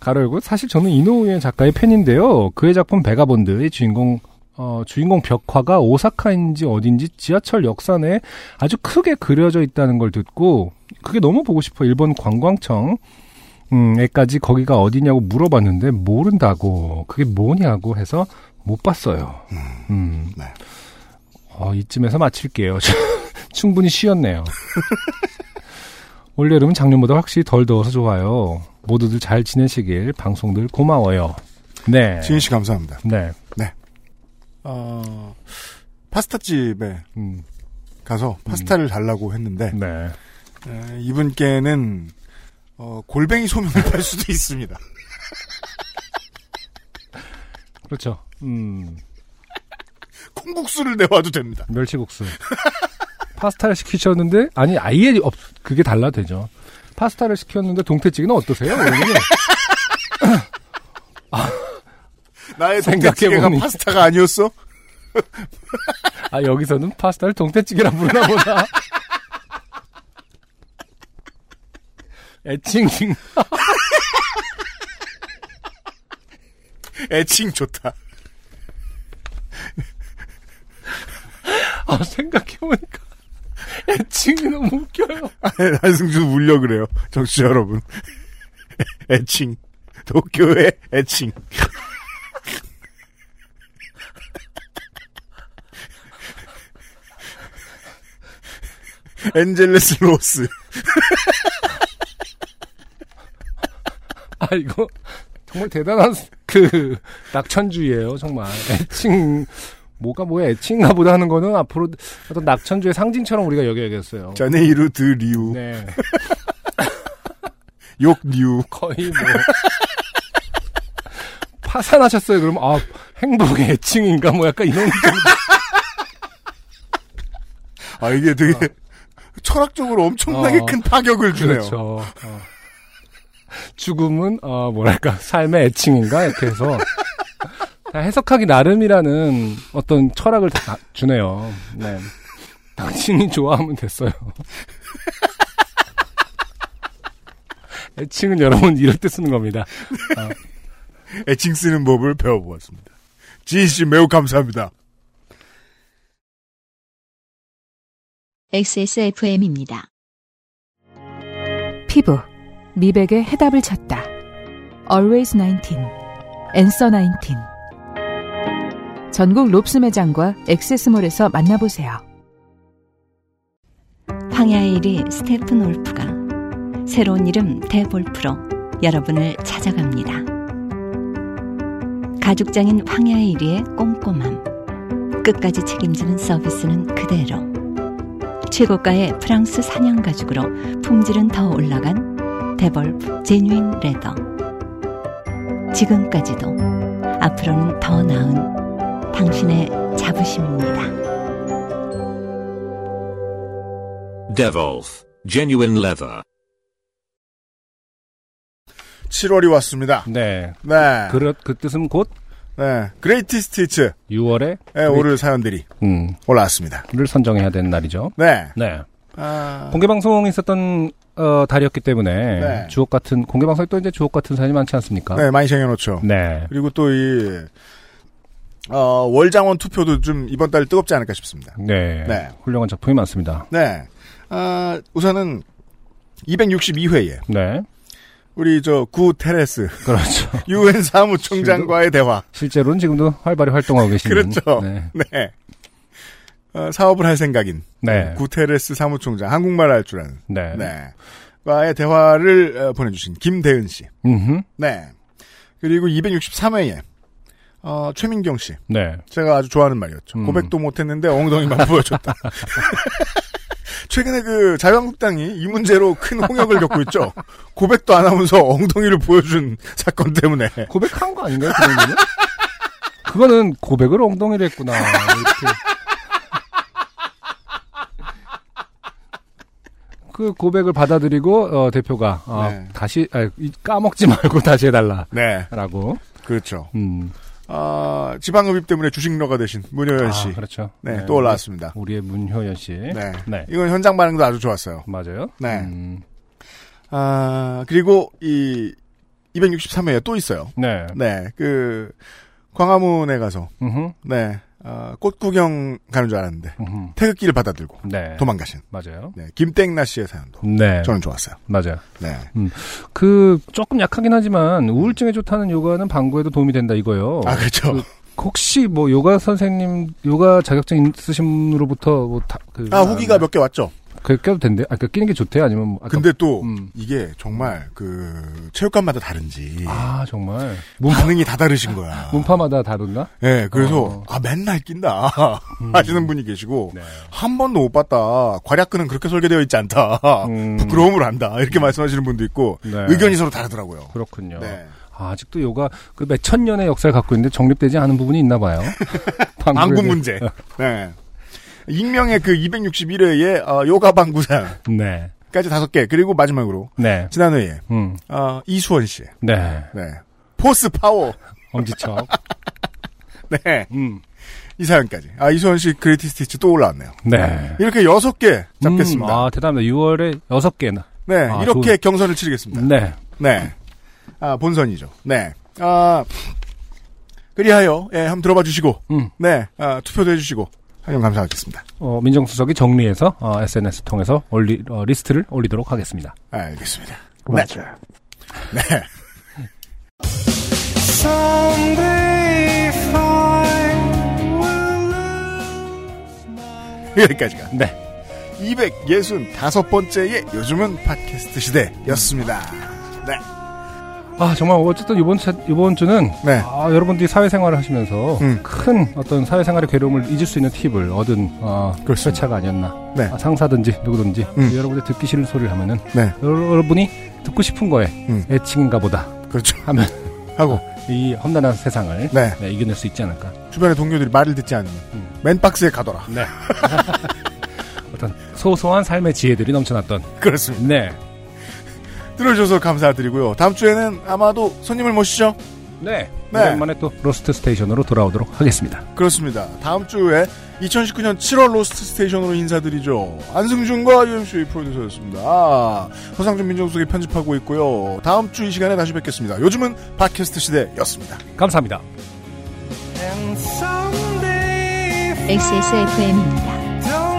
괄호 열고 사실 저는 이노우에 작가의 팬인데요. 그의 작품 베가본드의 주인공 어, 주인공 벽화가 오사카인지 어딘지 지하철 역산에 아주 크게 그려져 있다는 걸 듣고 그게 너무 보고 싶어 일본 관광청 음, 애까지 거기가 어디냐고 물어봤는데 모른다고 그게 뭐냐고 해서 못 봤어요. 음. 네. 어, 이쯤에서 마칠게요. 충분히 쉬었네요. 올여름은 작년보다 확실히 덜 더워서 좋아요. 모두들 잘 지내시길 방송들 고마워요. 네. 지인 씨 감사합니다. 네. 어, 파스타집에 음, 가서 파스타를 달라고 했는데 네. 에, 이분께는 어, 골뱅이 소면을 팔 수도 있습니다. 그렇죠. 음, 콩국수를 내와도 됩니다. 멸치국수. 파스타를 시키셨는데, 아니, 아예 없, 그게 달라 되죠. 파스타를 시켰는데 동태찌개는 어떠세요? 이러면은 나의 생각해보니. 동태찌개가 파스타가 아니었어? 아, 여기서는 파스타를 동태찌개라 부르나 보다. 애칭, 애칭 좋다. 아, 생각해보니까. 애칭이 너무 웃겨요. 한승준 울려 그래요. 정치 여러분. 애칭. 도쿄의 애칭. 엔젤레스 로스. 아, 이거, 정말 대단한, 그, 낙천주의예요 정말. 애칭, 뭐가 뭐야, 애칭가 보다 하는 거는 앞으로 어떤 낙천주의 상징처럼 우리가 여겨야겠어요. 자네이루 드리우. 네. 욕리우. 거의 뭐. 파산하셨어요. 그러면, 아, 행복의 애칭인가? 뭐 약간 이런. 좀- 아, 이게 되게 철학적으로 엄청나게 어. 큰 파격을 주네요. 그렇죠. 어. 죽음은, 어, 뭐랄까, 삶의 애칭인가? 이렇게 해서. 다 해석하기 나름이라는 어떤 철학을 다 주네요. 네. 당신이 좋아하면 됐어요. 애칭은 여러분 이럴 때 쓰는 겁니다. 어. 애칭 쓰는 법을 배워보았습니다. 지인 씨 매우 감사합니다. XSFM입니다. 피부, 미백의 해답을 찾다. Always 19, Answer 19. 전국 롭스 매장과 엑세스몰에서 만나보세요. 황야의 이리 스테픈 울프가 새로운 이름 데볼프로 여러분을 찾아갑니다. 가죽장인 황야의 이리의 꼼꼼함. 끝까지 책임지는 서비스는 그대로. 최고가의 프랑스산 양가죽으로 품질은 더 올라간 데볼프 genuine leather. 지금까지도 앞으로는 더 나은 당신의 자부심입니다. Devolf, genuine leather. 7월이 왔습니다. 네. 네. 그, 그 뜻은 곧 네. 그레이티 스티츠에 6월에 오를 사연들이 음, 올라왔습니다. 를 선정해야 되는 날이죠. 네. 네. 아, 공개 방송이 있었던 어, 달이었기 때문에 네. 주옥 같은 공개 방송에 또 이제 주옥 같은 사연이 많지 않습니까? 네, 많이 쟁여놓죠. 네. 그리고 또 이, 어, 월장원 투표도 좀 이번 달 뜨겁지 않을까 싶습니다. 네. 네. 훌륭한 작품이 많습니다. 네. 아, 우선은 262회에 네. 우리 저 구 테레스 그렇죠. 유엔 사무총장과의 대화. 실제로는 지금도 활발히 활동하고 계시는. 그렇죠. 네. 네. 어, 사업을 할 생각인 네. 구 테레스 사무총장 한국말 할 줄 아는 네. 네. 과의 대화를 어, 보내주신 김대은 씨. 음흠. 네. 그리고 263회에 어, 최민경 씨. 네. 제가 아주 좋아하는 말이었죠. 음. 고백도 못했는데 엉덩이만 보여줬다. 최근에 그 자유한국당이 이 문제로 큰 홍역을 겪고 있죠. 고백도 안 하면서 엉덩이를 보여준 사건 때문에. 고백한 거 아닌가요? 그? 그거는 고백을 엉덩이로 했구나. 이렇게. 그 고백을 받아들이고 어, 대표가 어, 네. 다시 아, 이- 까먹지 말고 다시 해달라라고. 네. 그렇죠. 음. 아, 지방흡입 때문에 주식러가 되신 문효연 씨. 아, 그렇죠. 네, 또 올라왔습니다. 우리의 문효연 씨. 네. 네. 이건 현장 반응도 아주 좋았어요. 맞아요. 네. 음, 아, 그리고 이 263회에 또 있어요. 네. 네, 그 광화문에 가서 음흠, 네, 아, 꽃 구경 가는 줄 알았는데 음흠. 태극기를 받아들고 네. 도망가신 맞아요. 네, 김땡나 씨의 사연도 네. 저는 좋았어요. 맞아요. 네. 그 조금 약하긴 하지만 우울증에 좋다는 요가는 방구에도 도움이 된다 이거요. 아, 그렇죠. 그 혹시 뭐 요가 선생님 요가 자격증 있으신 분으로부터 뭐다그 아, 후기가 몇 개 왔죠. 그 껴도 된대? 아, 그 끼는 게 좋대? 아니면 뭐 아까- 근데 또 음. 이게 정말 그 체육관마다 다른지 아 정말 문, 반응이 다 다르신 거야. 문파마다 다른가? 네, 그래서 어. 아 맨날 낀다 하시는 분이 계시고 네. 한 번도 못 봤다. 괄약근은 그렇게 설계되어 있지 않다. 음. 부끄러움을 안다. 이렇게 말씀하시는 분도 있고 네. 의견이 서로 다르더라고요. 그렇군요. 네. 아, 아직도 요가 그 몇 천 년의 역사를 갖고 있는데 정립되지 않은 부분이 있나 봐요. 방구 문제. 네. 익명의 그 261회의 어, 요가 방구상까지 네. 다섯 개 그리고 마지막으로 네. 지난 회에 음. 어, 이수원 씨, 네. 네 포스 파워, 엄지척. 네 음. 이 사연까지. 아 이수원 씨 그레이티 스티치 또 올라왔네요. 네. 이렇게 여섯 개 잡겠습니다. 음, 아, 대단합니다. 6월에 여섯 개나. 네 아, 이렇게 좋은- 경선을 치르겠습니다. 네. 네. 아, 본선이죠. 네. 아, 그리하여, 예, 한번 들어봐 주시고, 음. 네, 아, 투표도 해주시고, 하면 감사하겠습니다. 어, 민정수석이 정리해서 어, SNS 통해서 올리 어, 리스트를 올리도록 하겠습니다. 알겠습니다. 맞아요. 네. 여기까지가 네. 265번째의 요즘은 팟캐스트 시대였습니다. 네. 아, 정말 어쨌든 이번 차, 이번 주는 네. 아, 여러분들이 사회생활을 하시면서 음. 큰 어떤 사회생활의 괴로움을 잊을 수 있는 팁을 얻은 어, 그렇습니다. 회차가 아니었나. 네. 아, 상사든지 누구든지 음. 여러분들 듣기 싫은 소리를 하면은 네. 여러분이 듣고 싶은 거에 음. 애칭인가 보다 그렇죠. 하면 하고, 이 험난한 세상을 네. 네, 이겨낼 수 있지 않을까. 주변의 동료들이 말을 듣지 않으면, 음. 맨박스에 가더라. 네. 어떤 소소한 삶의 지혜들이 넘쳐났던. 그렇습니다. 네. 들어주셔서 감사드리고요. 다음 주에는 아마도 손님을 모시죠? 네. 네. 오랜만에 또 로스트 스테이션으로 돌아오도록 하겠습니다. 그렇습니다. 다음 주에 2019년 7월 로스트 스테이션으로 인사드리죠. 안승준과 유엠씨의 프로듀서였습니다. 아, 허상준 민정수석이 편집하고 있고요. 다음 주 이 시간에 다시 뵙겠습니다. 요즘은 팟캐스트 시대였습니다. 감사합니다. XSFM입니다.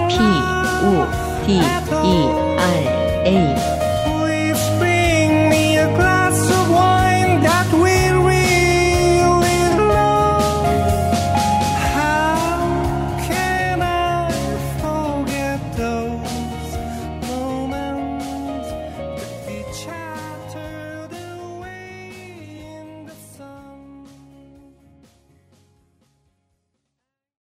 P, O, D, E, R, A. that way.